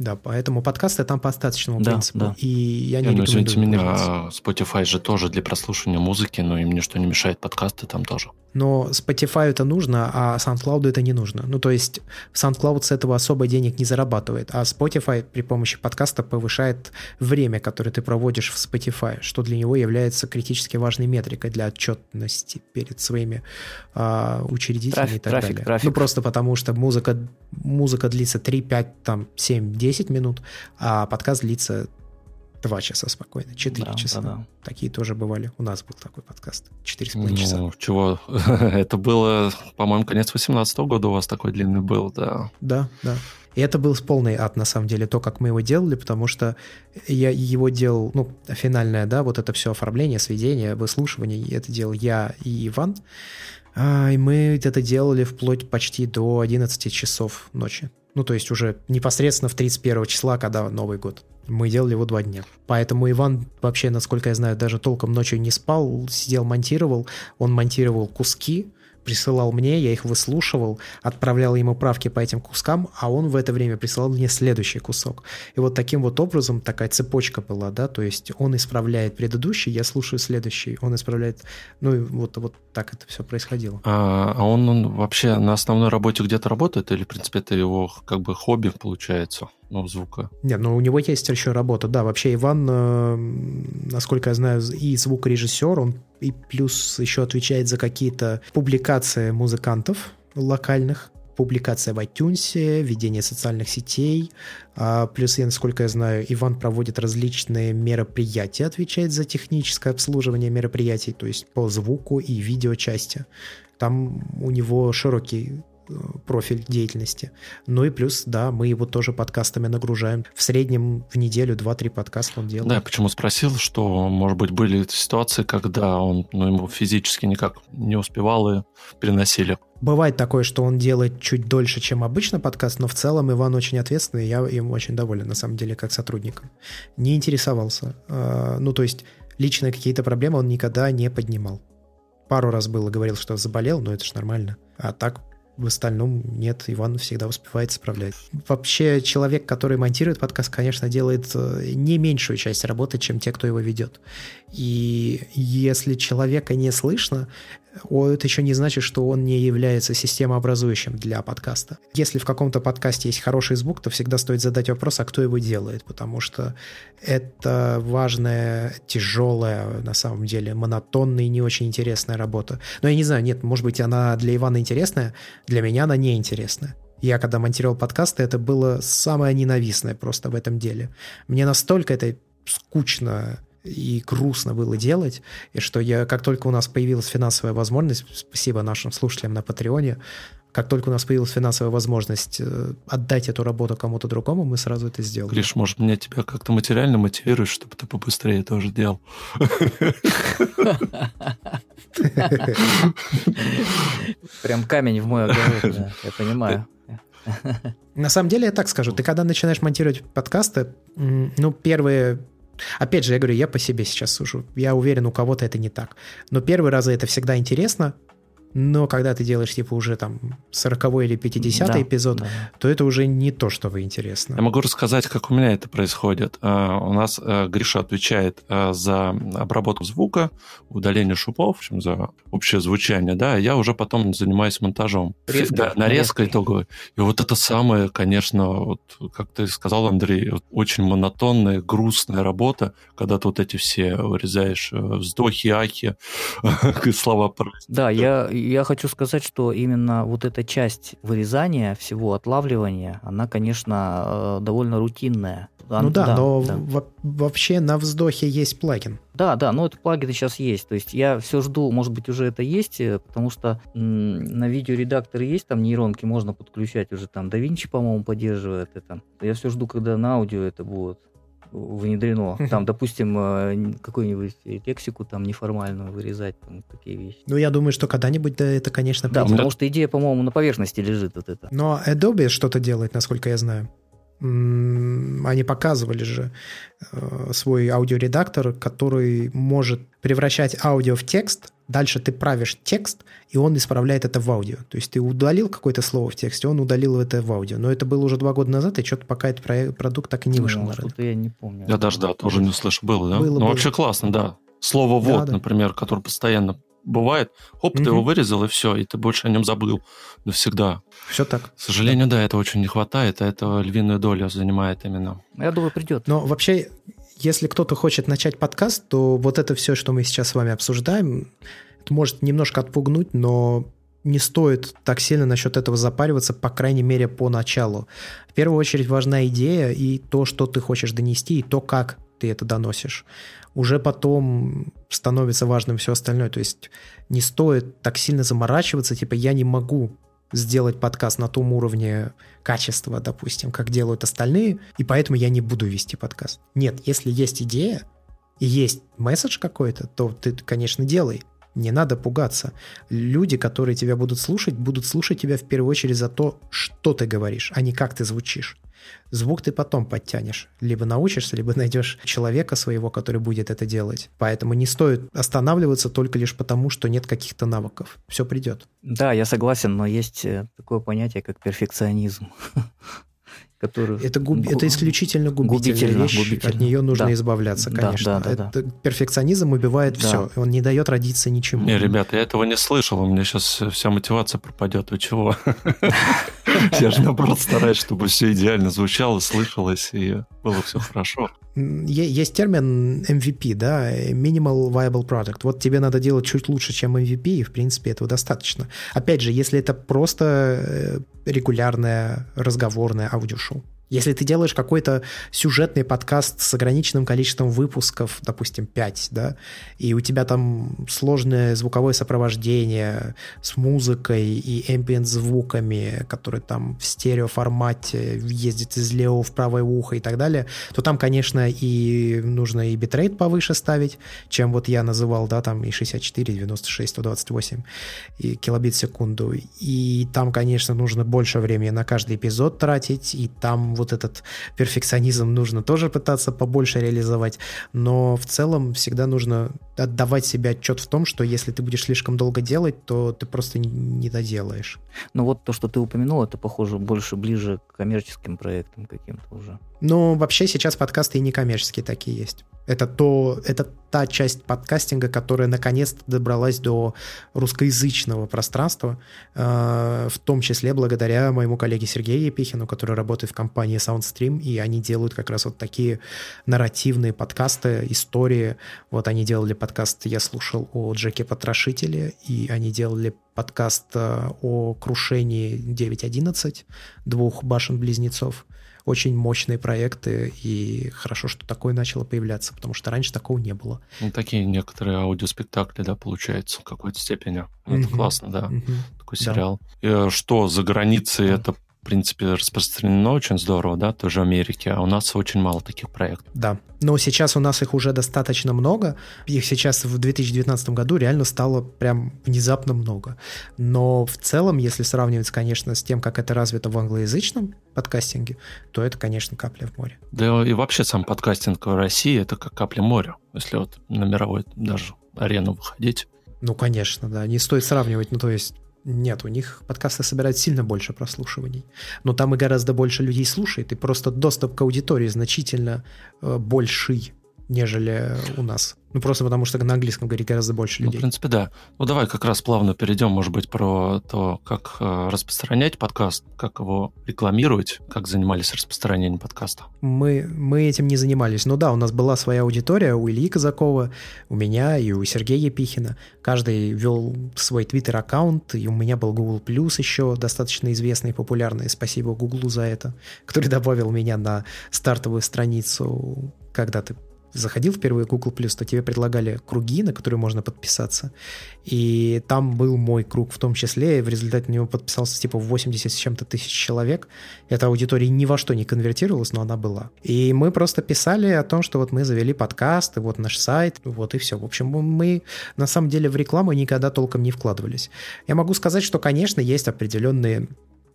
Да. Поэтому подкасты там по остаточному Да, принципу. да. И я не Не, ну, извините меня, пользоваться. Spotify же тоже для прослушивания музыки, но им ничто не мешает, подкасты там тоже. Но Spotify это нужно, а SoundCloud это не нужно. Ну, то есть SoundCloud с этого особо денег не зарабатывает, а Spotify при помощи подкаста повышает время, которое ты проводишь в Spotify, что для него является критически важной метрикой для отчетности перед своими а, учредителями Трафик, и так трафик, далее. трафик. Ну, просто потому что музыка, музыка длится 3, 5, там, 7, 10 минут, а подкаст длится 2 часа спокойно, 4 Да, часа. да, да. Такие тоже бывали. У нас был такой подкаст. 4,5 часа. Ну, чего? Это было, по-моему, конец 18 года у вас такой длинный был, да. Да, да. И это был полный ад, на самом деле, то, как мы его делали, потому что я его делал, ну, финальное, да, вот это все оформление, сведение, выслушивание, это делал я и Иван. А, и мы это делали вплоть почти до 11 часов ночи. Ну, то есть уже непосредственно в 31 числа, когда Новый год. Мы делали его два дня. Поэтому Иван вообще, насколько я знаю, даже толком ночью не спал, сидел, монтировал. Он монтировал куски, присылал мне, я их выслушивал, отправлял ему правки по этим кускам, а он в это время присылал мне следующий кусок. И вот таким вот образом такая цепочка была, да, то есть он исправляет предыдущий, я слушаю следующий, он исправляет, ну и вот, вот так это все происходило. А, а он, он вообще на основной работе где-то работает или, в принципе, это его как бы хобби получается, ну, звука? Нет, но у него есть еще работа, да, вообще Иван, э, насколько я знаю, и звукорежиссер, он и плюс еще отвечает за какие-то публикации музыкантов локальных, публикация в iTunes, ведение социальных сетей. А, плюс, я, насколько я знаю, Иван проводит различные мероприятия, отвечает за техническое обслуживание мероприятий, то есть по звуку и видеочасти. Там у него широкий профиль деятельности. Ну и плюс, да, мы его тоже подкастами нагружаем. В среднем в неделю 2-3 подкаста он делает. Да, я почему спросил, что, может быть, были ситуации, когда он, ну, ему физически никак не успевал и переносили. Бывает такое, что он делает чуть дольше, чем обычно подкаст, но в целом Иван очень ответственный, я им очень доволен, на самом деле, как сотрудником. Не интересовался. А, Ну, то есть, личные какие-то проблемы он никогда не поднимал. Пару раз было, говорил, что заболел, но это ж нормально. А так, в остальном нет, Иван всегда успевает справлять. Вообще, человек, который монтирует подкаст, конечно, делает э, не меньшую часть работы, чем те, кто его ведет. И если человека не слышно, это еще не значит, что он не является системообразующим для подкаста. Если в каком-то подкасте есть хороший звук, то всегда стоит задать вопрос, а кто его делает, потому что это важная, тяжелая, на самом деле, монотонная и не очень интересная работа. Но я не знаю, нет, может быть, она для Ивана интересная, для меня она неинтересная. Я когда монтировал подкасты, это было самое ненавистное просто в этом деле. Мне настолько это скучно и грустно было делать, и что я, как только у нас появилась финансовая возможность, спасибо нашим слушателям на Патреоне, как только у нас появилась финансовая возможность э, отдать эту работу кому-то другому, мы сразу это сделали. Гриш, может, мне тебя как-то материально мотивируешь, чтобы ты побыстрее тоже делал? Прям камень в мой огород, да, я понимаю. На самом деле, я так скажу, ты когда начинаешь монтировать подкасты, ну, первые... Опять же, я говорю, я по себе сейчас сужу. Я уверен, у кого-то это не так. Но первые разы это всегда интересно, но когда ты делаешь типа уже там 40 или 50 да, эпизод, да. то это уже не то, что вы интересно. Я могу рассказать, как у меня это происходит. А, у нас э, Гриша отвечает э, за обработку звука, удаление шупов, в общем, за общее звучание, да, я уже потом занимаюсь монтажом. Резко, да, нарезка итоговая. И вот это самое, конечно, вот, как ты сказал, Андрей, вот, очень монотонная, грустная работа, когда ты вот эти все вырезаешь э, вздохи, ахи, слова. Да, я я хочу сказать, что именно вот эта часть вырезания всего, отлавливания, она, конечно, э, довольно рутинная. Ну да, да но да. вообще на вздохе есть плагин. Да, да, но этот плагин сейчас есть. То есть я все жду, может быть, уже это есть, э, потому что на видеоредакторе есть там нейронки, можно подключать уже там. DaVinci, по-моему, поддерживает это. Я все жду, когда на аудио это будет внедрено. Там, допустим, э, какую-нибудь лексику там неформальную вырезать, там такие вещи. Ну, я думаю, что когда-нибудь да, это, конечно, Да, придет. потому что идея, по-моему, на поверхности лежит вот это. Но Adobe что-то делает, насколько я знаю. Они показывали же э, свой аудиоредактор, который может превращать аудио в текст, дальше ты правишь текст, и он исправляет это в аудио. То есть ты удалил какое-то слово в тексте, он удалил это в аудио. Но это было уже два года назад, и что-то пока этот продукт так и не вышел ну, на рынок. я не помню. Я даже, да, тоже не слышу. Было, да? Было, ну, было. вообще классно, да. Слово «вот», да, например, которое постоянно бывает, хоп, угу. ты его вырезал, и все, и ты больше о нем забыл навсегда. Все так. К сожалению, да, это очень не хватает, а это львиную долю занимает именно. Я думаю, придет. Но вообще, если кто-то хочет начать подкаст, то вот это все, что мы сейчас с вами обсуждаем, это может немножко отпугнуть, но не стоит так сильно насчет этого запариваться, по крайней мере, по началу. В первую очередь важна идея и то, что ты хочешь донести, и то, как ты это доносишь. Уже потом становится важным все остальное. То есть не стоит так сильно заморачиваться, типа я не могу сделать подкаст на том уровне качества, допустим, как делают остальные, и поэтому я не буду вести подкаст. Нет, если есть идея и есть месседж какой-то, то ты, конечно, делай. Не надо пугаться. Люди, которые тебя будут слушать, будут слушать тебя в первую очередь за то, что ты говоришь, а не как ты звучишь. Звук ты потом подтянешь. Либо научишься, либо найдешь человека своего, который будет это делать. Поэтому не стоит останавливаться только лишь потому, что нет каких-то навыков. Все придет. Да, я согласен, но есть э, такое понятие, как перфекционизм. Которую... Это, губ... это исключительно губительная вещь, губительно. от нее нужно да. избавляться, конечно. Да, да, да, это... да. Перфекционизм убивает да. все, он не дает родиться ничему. Не, ребята, я этого не слышал, у меня сейчас вся мотивация пропадет, вы чего? Я же наоборот стараюсь, чтобы все идеально звучало, слышалось, и было все хорошо. Есть термин MVP, да, Minimal Viable Product. Вот тебе надо делать чуть лучше, чем MVP, и, в принципе, этого достаточно. Опять же, если это просто э, регулярное разговорное аудиошоу. Если ты делаешь какой-то сюжетный подкаст с ограниченным количеством выпусков, допустим, 5, да, и у тебя там сложное звуковое сопровождение с музыкой и ambient звуками, которые там в стереоформате ездит из левого в правое ухо и так далее, то там, конечно, и нужно и битрейт повыше ставить, чем вот я называл, да, там и 64, 96, 128 и килобит в секунду. И там, конечно, нужно больше времени на каждый эпизод тратить, и там вот этот перфекционизм нужно тоже пытаться побольше реализовать, но в целом всегда нужно отдавать себе отчет в том, что если ты будешь слишком долго делать, то ты просто не доделаешь. Ну вот то, что ты упомянул, это похоже больше ближе к коммерческим проектам каким-то уже. Ну, вообще сейчас подкасты и некоммерческие такие есть. Это, то, это та часть подкастинга, которая наконец-то добралась до русскоязычного пространства, э, в том числе благодаря моему коллеге Сергею Епихину, который работает в компании SoundStream, и они делают как раз вот такие нарративные подкасты, истории. Вот они делали подкаст «Я слушал о Джеке Потрошителе», и они делали подкаст э, о крушении 9.11 двух башен-близнецов очень мощные проекты, и хорошо, что такое начало появляться, потому что раньше такого не было. Ну, такие некоторые аудиоспектакли, да, получается, в какой-то степени. Это mm-hmm. классно, да, mm-hmm. такой сериал. Да. И, что за границей mm-hmm. это принципе, распространено очень здорово, да, тоже в Америке, а у нас очень мало таких проектов. Да, но сейчас у нас их уже достаточно много, их сейчас в 2019 году реально стало прям внезапно много. Но в целом, если сравнивать, конечно, с тем, как это развито в англоязычном подкастинге, то это, конечно, капля в море. Да и вообще сам подкастинг в России – это как капля в море, если вот на мировой даже арену выходить. Ну, конечно, да. Не стоит сравнивать. Ну, то есть, нет, у них подкасты собирают сильно больше прослушиваний. Но там и гораздо больше людей слушает, и просто доступ к аудитории значительно э, больший, нежели у нас. Ну, просто потому что на английском говорит гораздо больше людей. Ну, в принципе, да. Ну, давай как раз плавно перейдем, может быть, про то, как э, распространять подкаст, как его рекламировать, как занимались распространением подкаста. Мы, мы этим не занимались. Ну да, у нас была своя аудитория у Ильи Казакова, у меня и у Сергея Епихина. Каждый вел свой твиттер-аккаунт, и у меня был Google Plus еще достаточно известный и популярный. Спасибо Гуглу за это, который добавил меня на стартовую страницу, когда ты заходил впервые в Google+, то тебе предлагали круги, на которые можно подписаться. И там был мой круг в том числе, и в результате на него подписался типа 80 с чем-то тысяч человек. Эта аудитория ни во что не конвертировалась, но она была. И мы просто писали о том, что вот мы завели подкаст, и вот наш сайт, вот и все. В общем, мы на самом деле в рекламу никогда толком не вкладывались. Я могу сказать, что, конечно, есть определенные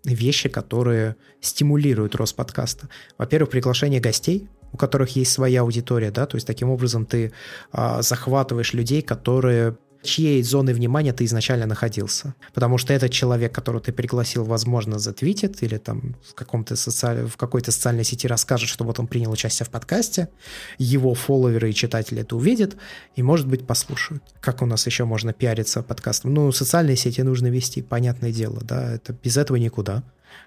вещи, которые стимулируют рост подкаста. Во-первых, приглашение гостей, у которых есть своя аудитория, да, то есть таким образом ты а, захватываешь людей, которые чьей зоны внимания ты изначально находился. Потому что этот человек, которого ты пригласил, возможно, затвитит или там в, каком-то социаль... в какой-то социальной сети расскажет, что вот он принял участие в подкасте, его фолловеры и читатели это увидят и, может быть, послушают. Как у нас еще можно пиариться подкастом? Ну, социальные сети нужно вести, понятное дело, да, это без этого никуда.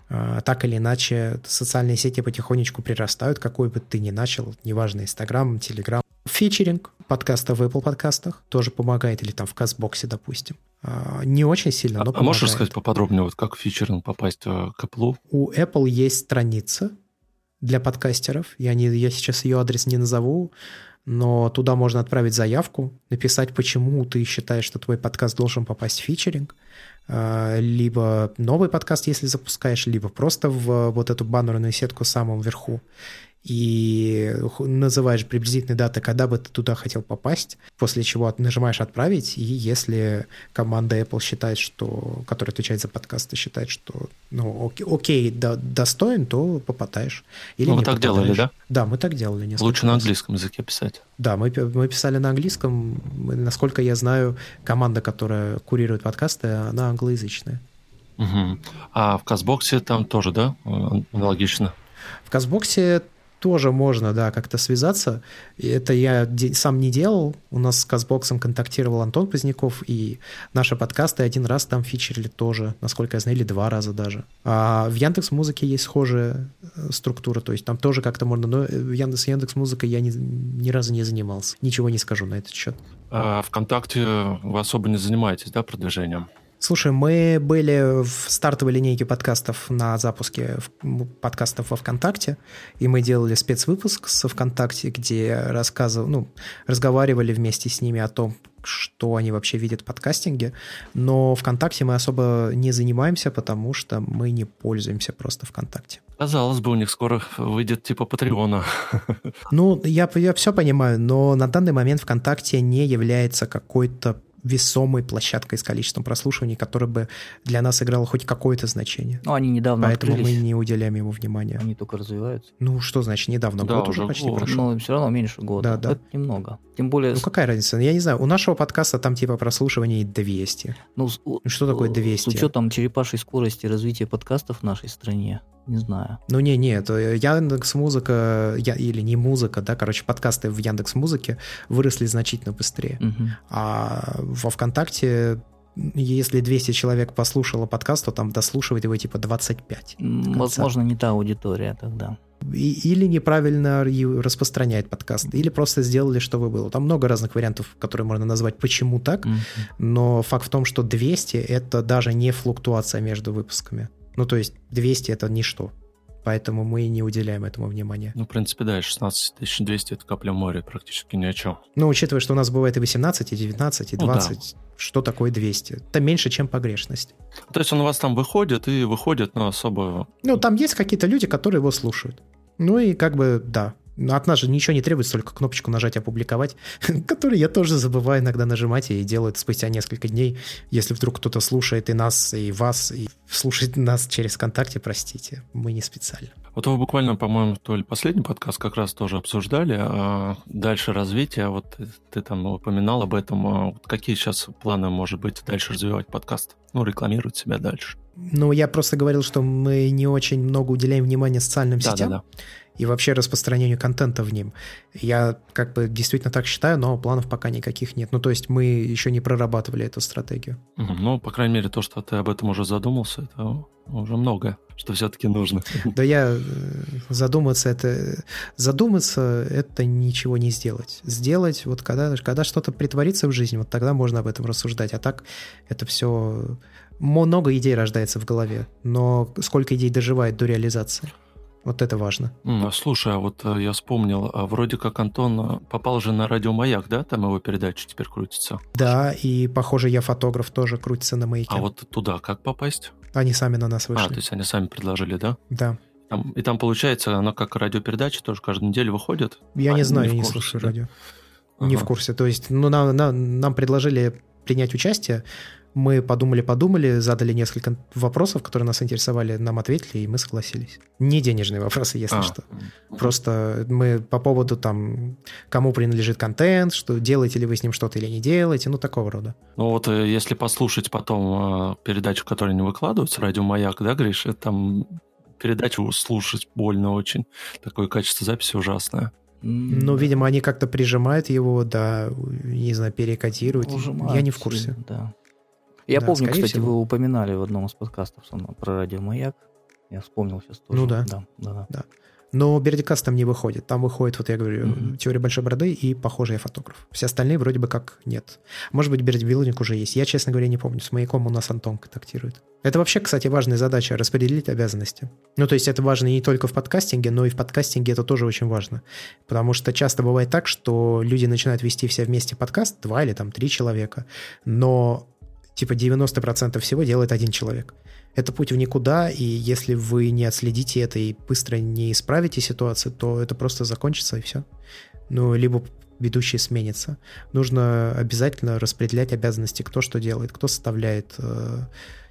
А, так или иначе, социальные сети потихонечку прирастают, какой бы ты ни начал, неважно, Инстаграм, Телеграм. Фичеринг подкаста в Apple подкастах тоже помогает, или там в Казбоксе, допустим. А, не очень сильно, но а, помогает. А можешь рассказать поподробнее, вот как фичеринг попасть э, к Apple? У Apple есть страница для подкастеров. Я, не, я сейчас ее адрес не назову, но туда можно отправить заявку, написать, почему ты считаешь, что твой подкаст должен попасть в фичеринг. А, либо новый подкаст, если запускаешь, либо просто в вот эту баннерную сетку в самом верху и называешь приблизительные даты, когда бы ты туда хотел попасть, после чего нажимаешь «Отправить», и если команда Apple считает, что, которая отвечает за подкасты, считает, что ну, окей, окей да, достоин, то попадаешь. Или ну, вы так попадаешь. делали, да? Да, мы так делали. Лучше раз. на английском языке писать. Да, мы, мы писали на английском. Насколько я знаю, команда, которая курирует подкасты, она англоязычная. Угу. А в Казбоксе там тоже, да, аналогично? В Казбоксе тоже можно, да, как-то связаться. Это я сам не делал. У нас с Казбоксом контактировал Антон Поздняков, и наши подкасты один раз там фичерили тоже, насколько я знаю, или два раза даже. А в Яндекс Музыке есть схожая э, структура, то есть там тоже как-то можно, но в Яндекс, Яндекс Музыка я ни, ни разу не занимался. Ничего не скажу на этот счет. А ВКонтакте вы особо не занимаетесь, да, продвижением? Слушай, мы были в стартовой линейке подкастов на запуске подкастов во ВКонтакте, и мы делали спецвыпуск со ВКонтакте, где рассказывали, ну, разговаривали вместе с ними о том, что они вообще видят в подкастинге, но ВКонтакте мы особо не занимаемся, потому что мы не пользуемся просто ВКонтакте. Казалось бы, у них скоро выйдет типа Патреона. Ну, я, я все понимаю, но на данный момент ВКонтакте не является какой-то весомой площадкой с количеством прослушиваний, которая бы для нас играла хоть какое-то значение. Ну, они недавно Поэтому открылись. мы не уделяем ему внимания. Они только развиваются. Ну, что значит недавно? Да, год уже почти год. прошел. Но все равно меньше года. Да, да. Это немного. Тем более... Ну, какая разница? Я не знаю. У нашего подкаста там типа прослушиваний 200. Ну, ну что такое 200? С учетом черепашей скорости развития подкастов в нашей стране, не знаю. Ну не, не, это Яндекс Музыка я, или не музыка, да, короче, подкасты в Яндекс Музыке выросли значительно быстрее. Угу. А во ВКонтакте если 200 человек послушало подкаст, то там дослушивает его типа 25. Возможно, не та аудитория тогда. И, или неправильно распространяет подкаст, или просто сделали, чтобы было. Там много разных вариантов, которые можно назвать почему так, mm-hmm. но факт в том, что 200 — это даже не флуктуация между выпусками. Ну, то есть 200 — это ничто. Поэтому мы не уделяем этому внимания. Ну, в принципе, да, 16 200 — это капля моря, практически ни о чем. Ну, учитывая, что у нас бывает и 18, и 19, и 20, ну, да. что такое 200? Это меньше, чем погрешность. То есть он у вас там выходит и выходит, но особо... Ну, там есть какие-то люди, которые его слушают. Ну и как бы, да, но от нас же ничего не требуется, только кнопочку нажать «Опубликовать», который я тоже забываю иногда нажимать и делаю это спустя несколько дней, если вдруг кто-то слушает и нас, и вас, и слушать нас через ВКонтакте, простите, мы не специально. Вот вы буквально, по-моему, то ли последний подкаст как раз тоже обсуждали, а дальше развитие, вот ты там упоминал об этом, а вот какие сейчас планы, может быть, дальше развивать подкаст, ну, рекламировать себя дальше? Ну, я просто говорил, что мы не очень много уделяем внимания социальным да, сетям. Да, да и вообще распространению контента в ним. Я как бы действительно так считаю, но планов пока никаких нет. Ну, то есть мы еще не прорабатывали эту стратегию. Ну, по крайней мере, то, что ты об этом уже задумался, это уже много, что все-таки нужно. Да я э, задуматься это... Задуматься — это ничего не сделать. Сделать, вот когда, когда что-то притворится в жизнь, вот тогда можно об этом рассуждать. А так это все... Много идей рождается в голове, но сколько идей доживает до реализации? Вот это важно. Слушай, а вот э, я вспомнил, а вроде как Антон э, попал же на радио «Маяк», да? Там его передача теперь крутится. Да, и, похоже, я фотограф тоже крутится на «Маяке». А вот туда как попасть? Они сами на нас вышли. А, то есть они сами предложили, да? Да. Там, и там, получается, оно как радиопередача тоже каждую неделю выходит? Я а, не знаю, не я не слушаю радио. Ага. Не в курсе. То есть, ну, нам, нам, нам предложили принять участие, мы подумали-подумали, задали несколько вопросов, которые нас интересовали, нам ответили, и мы согласились. Не денежные вопросы, если а. что. Просто мы по поводу там, кому принадлежит контент, что делаете ли вы с ним что-то или не делаете, ну, такого рода. Ну вот э, если послушать потом э, передачу, которую не выкладываются, радио «Маяк», да, Гриш, там передачу слушать больно очень. Такое качество записи ужасное. Ну, видимо, они как-то прижимают его, да, не знаю, перекодируют. Ужимают, Я не в курсе. Да. Я да, помню, кстати, всего. вы упоминали в одном из подкастов про радио «Маяк». Я вспомнил сейчас тоже. Ну да. Да, да. да. Но Бердикаст там не выходит. Там выходит, вот я говорю, mm-hmm. теория большой бороды и похожий я фотограф. Все остальные вроде бы как нет. Может быть, Бердбилдинг уже есть. Я, честно говоря, не помню. С маяком у нас Антон контактирует. Это вообще, кстати, важная задача — распределить обязанности. Ну, то есть это важно не только в подкастинге, но и в подкастинге это тоже очень важно. Потому что часто бывает так, что люди начинают вести все вместе подкаст, два или там три человека, но типа 90% всего делает один человек. Это путь в никуда, и если вы не отследите это и быстро не исправите ситуацию, то это просто закончится и все. Ну, либо ведущий сменится. Нужно обязательно распределять обязанности, кто что делает, кто составляет э,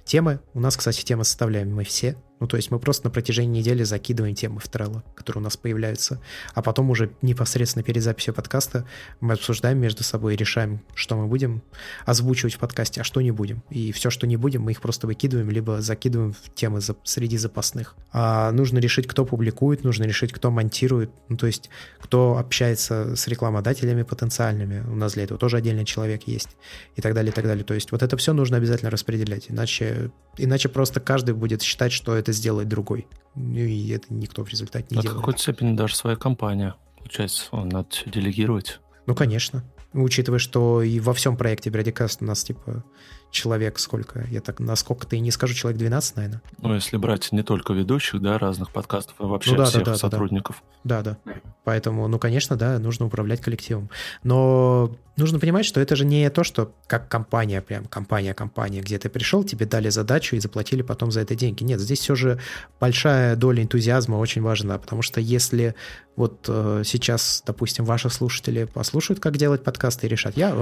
темы. У нас, кстати, темы составляем мы все. Ну, то есть мы просто на протяжении недели закидываем темы в Trello, которые у нас появляются, а потом уже непосредственно перед записью подкаста мы обсуждаем между собой и решаем, что мы будем озвучивать в подкасте, а что не будем. И все, что не будем, мы их просто выкидываем, либо закидываем в темы за, среди запасных. А нужно решить, кто публикует, нужно решить, кто монтирует, ну, то есть кто общается с рекламодателями потенциальными. У нас для этого тоже отдельный человек есть и так далее, и так далее. То есть вот это все нужно обязательно распределять, иначе, иначе просто каждый будет считать, что это это сделает другой. Ну, и это никто в результате не а делает. В какой-то степени даже своя компания. Получается, надо все делегировать. Ну, конечно. Учитывая, что и во всем проекте Брадикаст у нас, типа, человек сколько? Я так, насколько-то и не скажу, человек 12, наверное. Ну, если брать не только ведущих, да, разных подкастов, а вообще ну, да, всех да, да, сотрудников. Да, да. Поэтому, ну, конечно, да, нужно управлять коллективом. Но нужно понимать, что это же не то, что как компания, прям компания-компания, где ты пришел, тебе дали задачу и заплатили потом за это деньги. Нет, здесь все же большая доля энтузиазма очень важна, потому что если вот э, сейчас, допустим, ваши слушатели послушают, как делать подкасты и решат, я,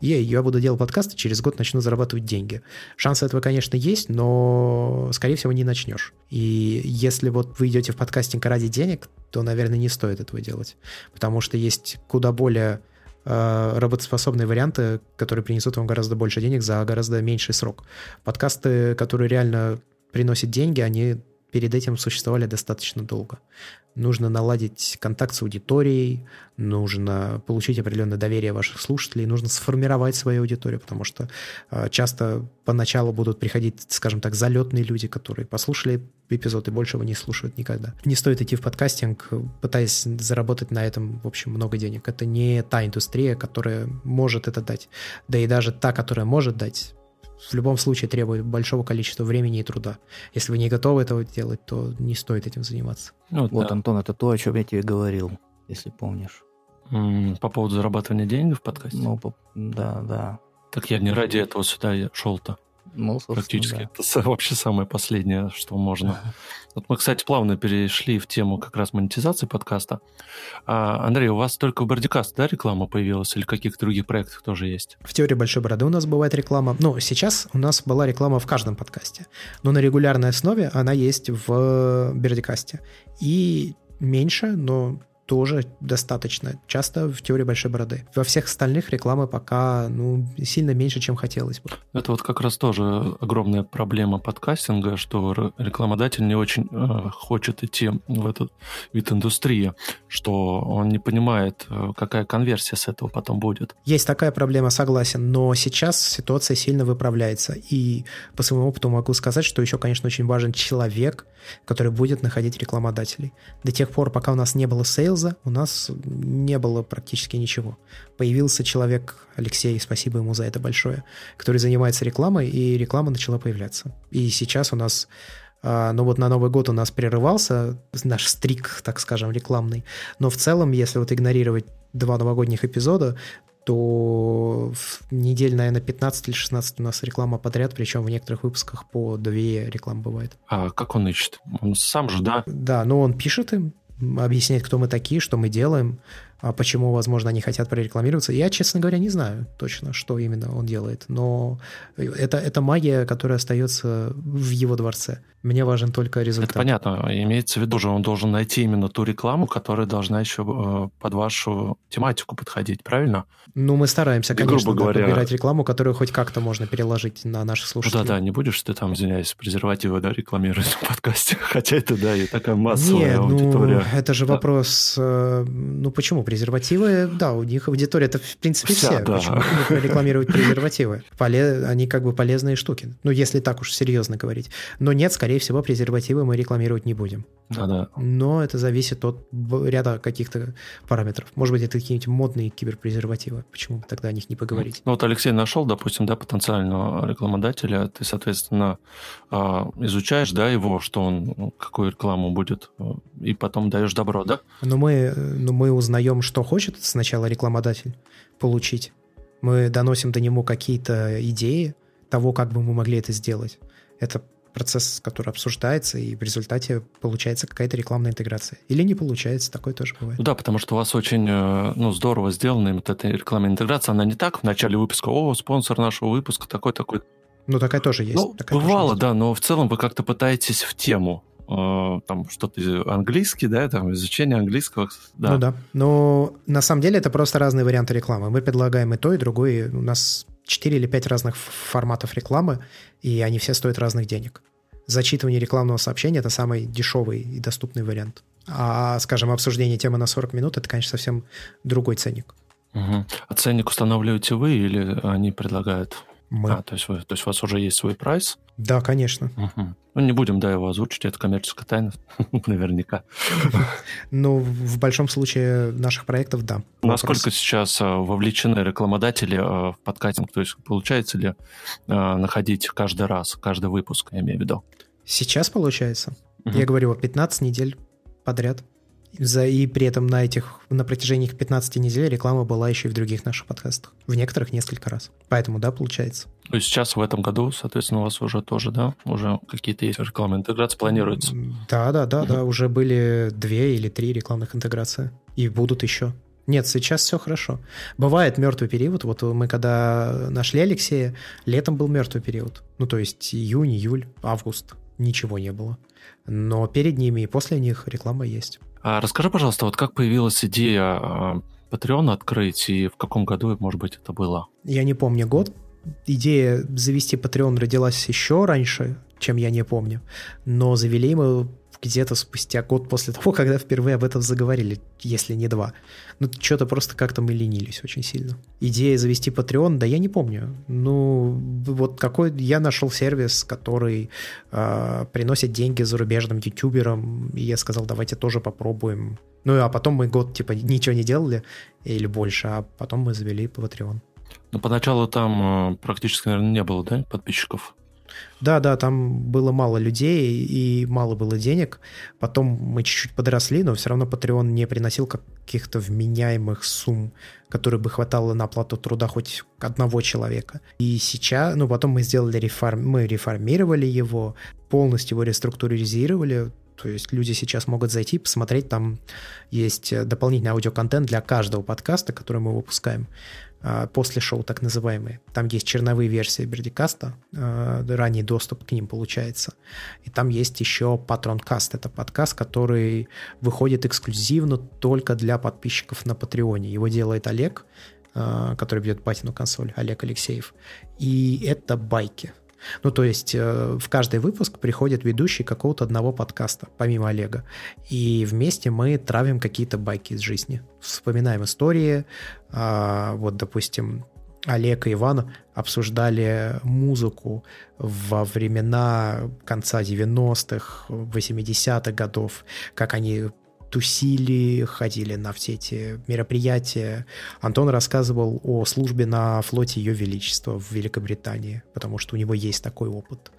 я, я буду делать подкасты, через год начну зарабатывать деньги. Шансы этого, конечно, есть, но, скорее всего, не начнешь. И если вот вы идете в подкастинг ради денег, то, наверное, не стоит этого делать. Потому что есть куда более э, работоспособные варианты, которые принесут вам гораздо больше денег за гораздо меньший срок. Подкасты, которые реально приносят деньги, они перед этим существовали достаточно долго. Нужно наладить контакт с аудиторией, нужно получить определенное доверие ваших слушателей, нужно сформировать свою аудиторию, потому что э, часто поначалу будут приходить, скажем так, залетные люди, которые послушали эпизод и больше его не слушают никогда. Не стоит идти в подкастинг, пытаясь заработать на этом, в общем, много денег. Это не та индустрия, которая может это дать. Да и даже та, которая может дать, в любом случае требует большого количества времени и труда. Если вы не готовы этого делать, то не стоит этим заниматься. Ну, вот, да. Антон, это то, о чем я тебе говорил, если помнишь. По поводу зарабатывания денег в подкасте? Ну, по... да, да. Так я не ради этого сюда шел-то. Ну, Практически. Да. Это вообще самое последнее, что можно. Вот мы, кстати, плавно перешли в тему как раз монетизации подкаста. А, Андрей, у вас только в Бардикаст, да, реклама появилась или в каких-то других проектах тоже есть? В теории большой бороды у нас бывает реклама. Ну, сейчас у нас была реклама в каждом подкасте, но на регулярной основе она есть в Бердикасте. И меньше, но тоже достаточно часто в теории большой бороды. Во всех остальных рекламы пока ну, сильно меньше, чем хотелось бы. Это вот как раз тоже огромная проблема подкастинга, что рекламодатель не очень э, хочет идти в этот вид индустрии, что он не понимает, э, какая конверсия с этого потом будет. Есть такая проблема, согласен, но сейчас ситуация сильно выправляется. И по своему опыту могу сказать, что еще, конечно, очень важен человек, который будет находить рекламодателей. До тех пор, пока у нас не было сейлза, сейлза у нас не было практически ничего. Появился человек, Алексей, спасибо ему за это большое, который занимается рекламой, и реклама начала появляться. И сейчас у нас а, ну вот на Новый год у нас прерывался наш стрик, так скажем, рекламный. Но в целом, если вот игнорировать два новогодних эпизода, то в недель, наверное, 15 или 16 у нас реклама подряд, причем в некоторых выпусках по две рекламы бывает. А как он ищет? Он сам же, да? Да, ну он пишет им, объяснять, кто мы такие, что мы делаем, а почему, возможно, они хотят прорекламироваться. Я, честно говоря, не знаю точно, что именно он делает, но это, это магия, которая остается в его дворце. Мне важен только результат. Это понятно. Имеется в виду, что он должен найти именно ту рекламу, которая должна еще э, под вашу тематику подходить, правильно? Ну, мы стараемся, конечно, грубо да, говоря... подбирать рекламу, которую хоть как-то можно переложить на наши слушателей. Ну, да-да, не будешь ты там, извиняюсь, презервативы, да, рекламировать в подкасте? Хотя это, да, и такая массовая Нет, аудитория. ну, это же да. вопрос, э, ну, почему презервативы? Да, у них аудитория это, в принципе, Вся, все. Да. Почему рекламировать презервативы? Поле... Они как бы полезные штуки. Ну, если так уж серьезно говорить. Но нет, скорее всего, презервативы мы рекламировать не будем. Да-да. Но это зависит от ряда каких-то параметров. Может быть, это какие-нибудь модные киберпрезервативы. Почему бы тогда о них не поговорить? Ну вот Алексей нашел, допустим, да, потенциального рекламодателя. Ты, соответственно, а, изучаешь, да, его, что он, ну, какую рекламу будет, э, и потом даешь добро, да? Но мы, но мы узнаем, что хочет сначала рекламодатель получить. Мы доносим до него какие-то идеи того, как бы мы могли это сделать. Это процесс, который обсуждается, и в результате получается какая-то рекламная интеграция. Или не получается, такое тоже бывает. Ну да, потому что у вас очень э, ну, здорово сделана вот эта рекламная интеграция. Она не так в начале выпуска, о, спонсор нашего выпуска такой-такой. Ну, такая тоже есть. Ну, такая бывало, есть. да, но в целом вы как-то пытаетесь в тему там что-то английский, да, там изучение английского. Да. Ну да. Но на самом деле это просто разные варианты рекламы. Мы предлагаем и то, и другое. У нас 4 или 5 разных форматов рекламы, и они все стоят разных денег. Зачитывание рекламного сообщения – это самый дешевый и доступный вариант. А, скажем, обсуждение темы на 40 минут – это, конечно, совсем другой ценник. Угу. А ценник устанавливаете вы или они предлагают? Мы. А, то есть, вы, то есть у вас уже есть свой прайс? Да, конечно. Угу. Ну, не будем, да, его озвучить, это коммерческая тайна, наверняка. Ну, в большом случае наших проектов, да. Насколько сейчас а, вовлечены рекламодатели а, в подкастинг? То есть получается ли а, находить каждый раз, каждый выпуск, я имею в виду? Сейчас получается. Я говорю, 15 недель подряд. За, и при этом на этих, на протяжении их 15 недель реклама была еще и в других наших подкастах. В некоторых несколько раз. Поэтому, да, получается. То есть сейчас в этом году, соответственно, у вас уже тоже, да, уже какие-то есть рекламные интеграции планируются? Да, да, да, да, уже были две или три рекламных интеграции. И будут еще. Нет, сейчас все хорошо. Бывает мертвый период. Вот мы когда нашли Алексея, летом был мертвый период. Ну, то есть июнь, июль, август. Ничего не было. Но перед ними и после них реклама есть. А расскажи, пожалуйста, вот как появилась идея а, Patreon открыть и в каком году, может быть, это было? Я не помню год. Идея завести Patreon родилась еще раньше, чем я не помню. Но завели мы где-то спустя год после того, когда впервые об этом заговорили, если не два. Ну, что-то просто как-то мы ленились очень сильно. Идея завести Patreon, да я не помню. Ну, вот какой я нашел сервис, который э, приносит деньги зарубежным ютуберам, и я сказал, давайте тоже попробуем. Ну, а потом мы год, типа, ничего не делали, или больше, а потом мы завели Patreon. Ну, поначалу там э, практически, наверное, не было, да, подписчиков? Да, да, там было мало людей и мало было денег. Потом мы чуть-чуть подросли, но все равно Patreon не приносил каких-то вменяемых сумм, которые бы хватало на оплату труда хоть одного человека. И сейчас, ну, потом мы сделали реформ, мы реформировали его, полностью его реструктуризировали, то есть люди сейчас могут зайти, посмотреть, там есть дополнительный аудиоконтент для каждого подкаста, который мы выпускаем. А, после шоу так называемые. Там есть черновые версии Бердикаста, а, ранний доступ к ним получается. И там есть еще Патронкаст. Это подкаст, который выходит эксклюзивно только для подписчиков на Патреоне. Его делает Олег, а, который бьет патину консоль, Олег Алексеев. И это байки. Ну, то есть э, в каждый выпуск приходит ведущий какого-то одного подкаста, помимо Олега. И вместе мы травим какие-то байки из жизни. Вспоминаем истории. Э, вот, допустим, Олег и Иван обсуждали музыку во времена конца 90-х, 80-х годов, как они тусили, ходили на все эти мероприятия. Антон рассказывал о службе на флоте Ее Величества в Великобритании, потому что у него есть такой опыт.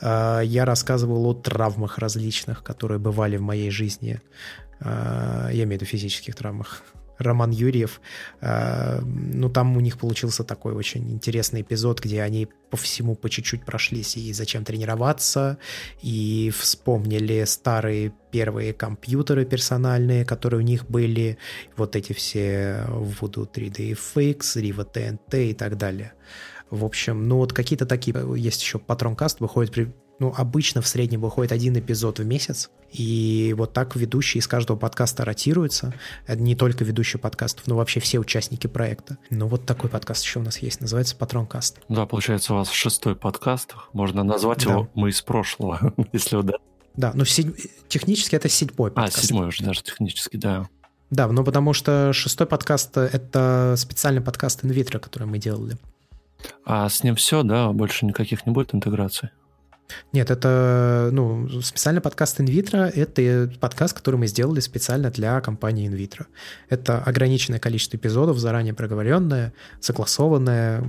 А, я рассказывал о травмах различных, которые бывали в моей жизни. А, я имею в виду физических травмах. Роман Юрьев. Э, ну, там у них получился такой очень интересный эпизод, где они по всему по чуть-чуть прошлись и зачем тренироваться, и вспомнили старые первые компьютеры персональные, которые у них были, вот эти все Voodoo 3D FX, Riva TNT и так далее. В общем, ну вот какие-то такие, есть еще Патронкаст, выходит ну, обычно в среднем выходит один эпизод в месяц, и вот так ведущие из каждого подкаста ротируются. Не только ведущие подкастов, но вообще все участники проекта. Ну, вот такой подкаст еще у нас есть, называется Патронкаст. Да, получается, у вас шестой подкаст. Можно назвать да. его «Мы из прошлого», если да. Да, но седь... технически это седьмой а, подкаст. А, седьмой уже даже технически, да. Да, ну потому что шестой подкаст — это специальный подкаст инвитро, который мы делали. А с ним все, да? Больше никаких не будет интеграций? Нет, это ну, специальный подкаст InVitro. Это подкаст, который мы сделали специально для компании InVitro. Это ограниченное количество эпизодов, заранее проговоренное, согласованное,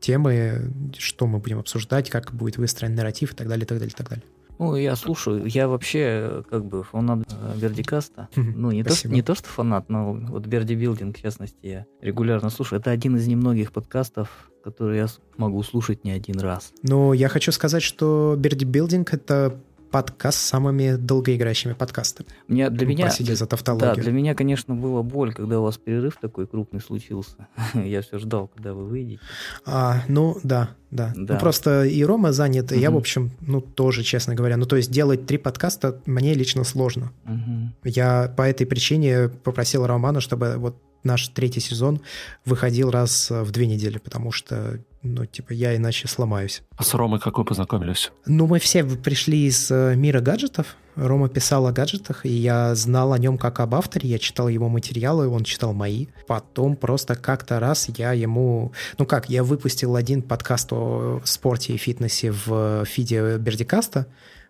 темы, что мы будем обсуждать, как будет выстроен нарратив и так далее, и так далее, и так далее. Ну, я слушаю. Я вообще как бы фанат Бердикаста. Ну, не то, не то, что фанат, но вот Берди Билдинг, в частности, я регулярно слушаю. Это один из немногих подкастов, который я могу слушать не один раз. Ну, я хочу сказать, что Берди Билдинг — это подкаст с самыми долгоиграющими подкастами. Мне, для меня, за тавтологию. Да, для меня, конечно, было боль, когда у вас перерыв такой крупный случился. Я все ждал, когда вы выйдете. А, ну, да, да. да. Ну, просто и Рома занят, и угу. я, в общем, ну, тоже, честно говоря. Ну, то есть делать три подкаста мне лично сложно. Угу. Я по этой причине попросил Романа, чтобы вот наш третий сезон выходил раз в две недели, потому что, ну, типа, я иначе сломаюсь. А с Ромой как вы познакомились? Ну, мы все пришли из э, мира гаджетов. Рома писал о гаджетах, и я знал о нем как об авторе, я читал его материалы, он читал мои. Потом просто как-то раз я ему... Ну как, я выпустил один подкаст о спорте и фитнесе в фиде Бердикаста,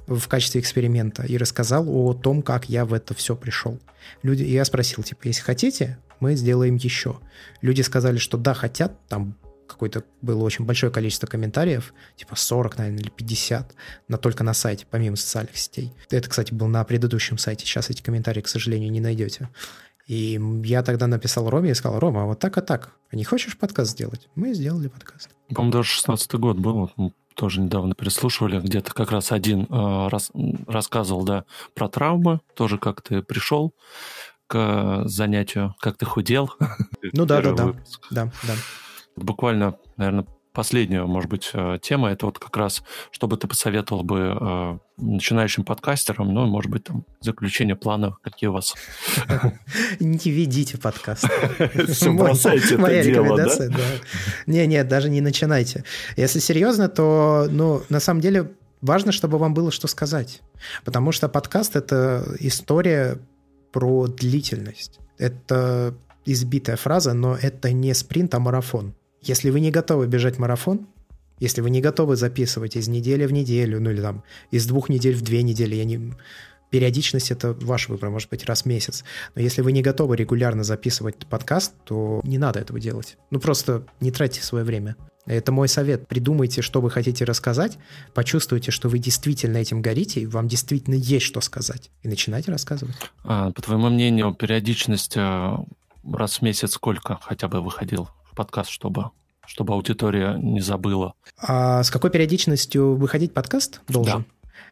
в качестве эксперимента и рассказал о том, как я в это все пришел. Люди, я спросил, типа, если хотите, мы сделаем еще. Люди сказали, что да, хотят, там какое-то было очень большое количество комментариев, типа 40, наверное, или 50, но только на сайте, помимо социальных сетей. Это, кстати, был на предыдущем сайте, сейчас эти комментарии, к сожалению, не найдете. И я тогда написал Роме и сказал, Рома, а вот так и так, а не хочешь подкаст сделать? Мы сделали подкаст. По-моему, даже 16 год был, мы тоже недавно переслушивали, где-то как раз один э, рас, рассказывал, да, про травмы, тоже как ты пришел, к занятию, как ты худел. Ну да, да, да, да, да. Буквально, наверное, последняя, может быть, э, тема, это вот как раз, чтобы ты посоветовал бы э, начинающим подкастерам, ну, может быть, там, заключение планов, какие у вас? Не ведите подкаст. Бросайте это дело, да? Не-не, даже не начинайте. Если серьезно, то, ну, на самом деле, важно, чтобы вам было что сказать. Потому что подкаст — это история про длительность. Это избитая фраза, но это не спринт, а марафон. Если вы не готовы бежать марафон, если вы не готовы записывать из недели в неделю, ну или там из двух недель в две недели, я не... Периодичность — это ваш выбор, может быть, раз в месяц. Но если вы не готовы регулярно записывать подкаст, то не надо этого делать. Ну, просто не тратьте свое время. Это мой совет. Придумайте, что вы хотите рассказать, почувствуйте, что вы действительно этим горите, и вам действительно есть что сказать. И начинайте рассказывать. А, по твоему мнению, периодичность э, раз в месяц сколько хотя бы выходил в подкаст, чтобы чтобы аудитория не забыла. А с какой периодичностью выходить подкаст должен? Да.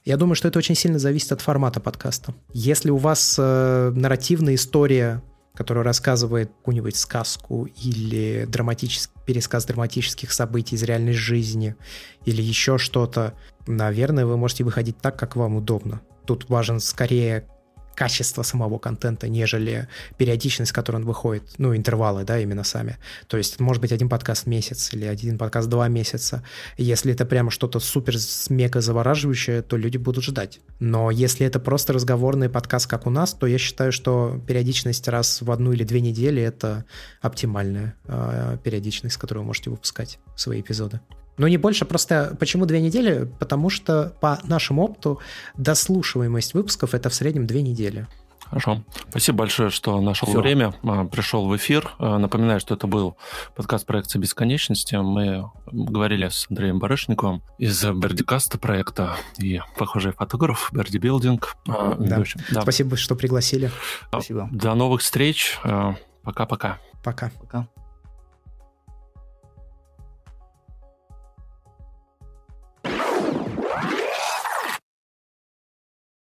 Я думаю, что это очень сильно зависит от формата подкаста. Если у вас э, нарративная история, которая рассказывает какую-нибудь сказку или драматический пересказ драматических событий из реальной жизни или еще что-то, наверное, вы можете выходить так, как вам удобно. Тут важен скорее качество самого контента, нежели периодичность, с которой он выходит, ну, интервалы, да, именно сами. То есть, может быть, один подкаст месяц или один подкаст два месяца. Если это прямо что-то супер мега завораживающее, то люди будут ждать. Но если это просто разговорный подкаст, как у нас, то я считаю, что периодичность раз в одну или две недели — это оптимальная э, периодичность, с которой вы можете выпускать свои эпизоды. Но не больше, просто почему две недели? Потому что по нашему опыту дослушиваемость выпусков это в среднем две недели. Хорошо. Спасибо большое, что нашел Все. время, а, пришел в эфир. А, напоминаю, что это был подкаст проекта бесконечности. Мы говорили с Андреем Барышниковым из Бердикаста проекта и похожий фотограф Берди Билдинг. А, да. Да. Спасибо, что пригласили. Спасибо. До новых встреч. Пока-пока. Пока. Пока.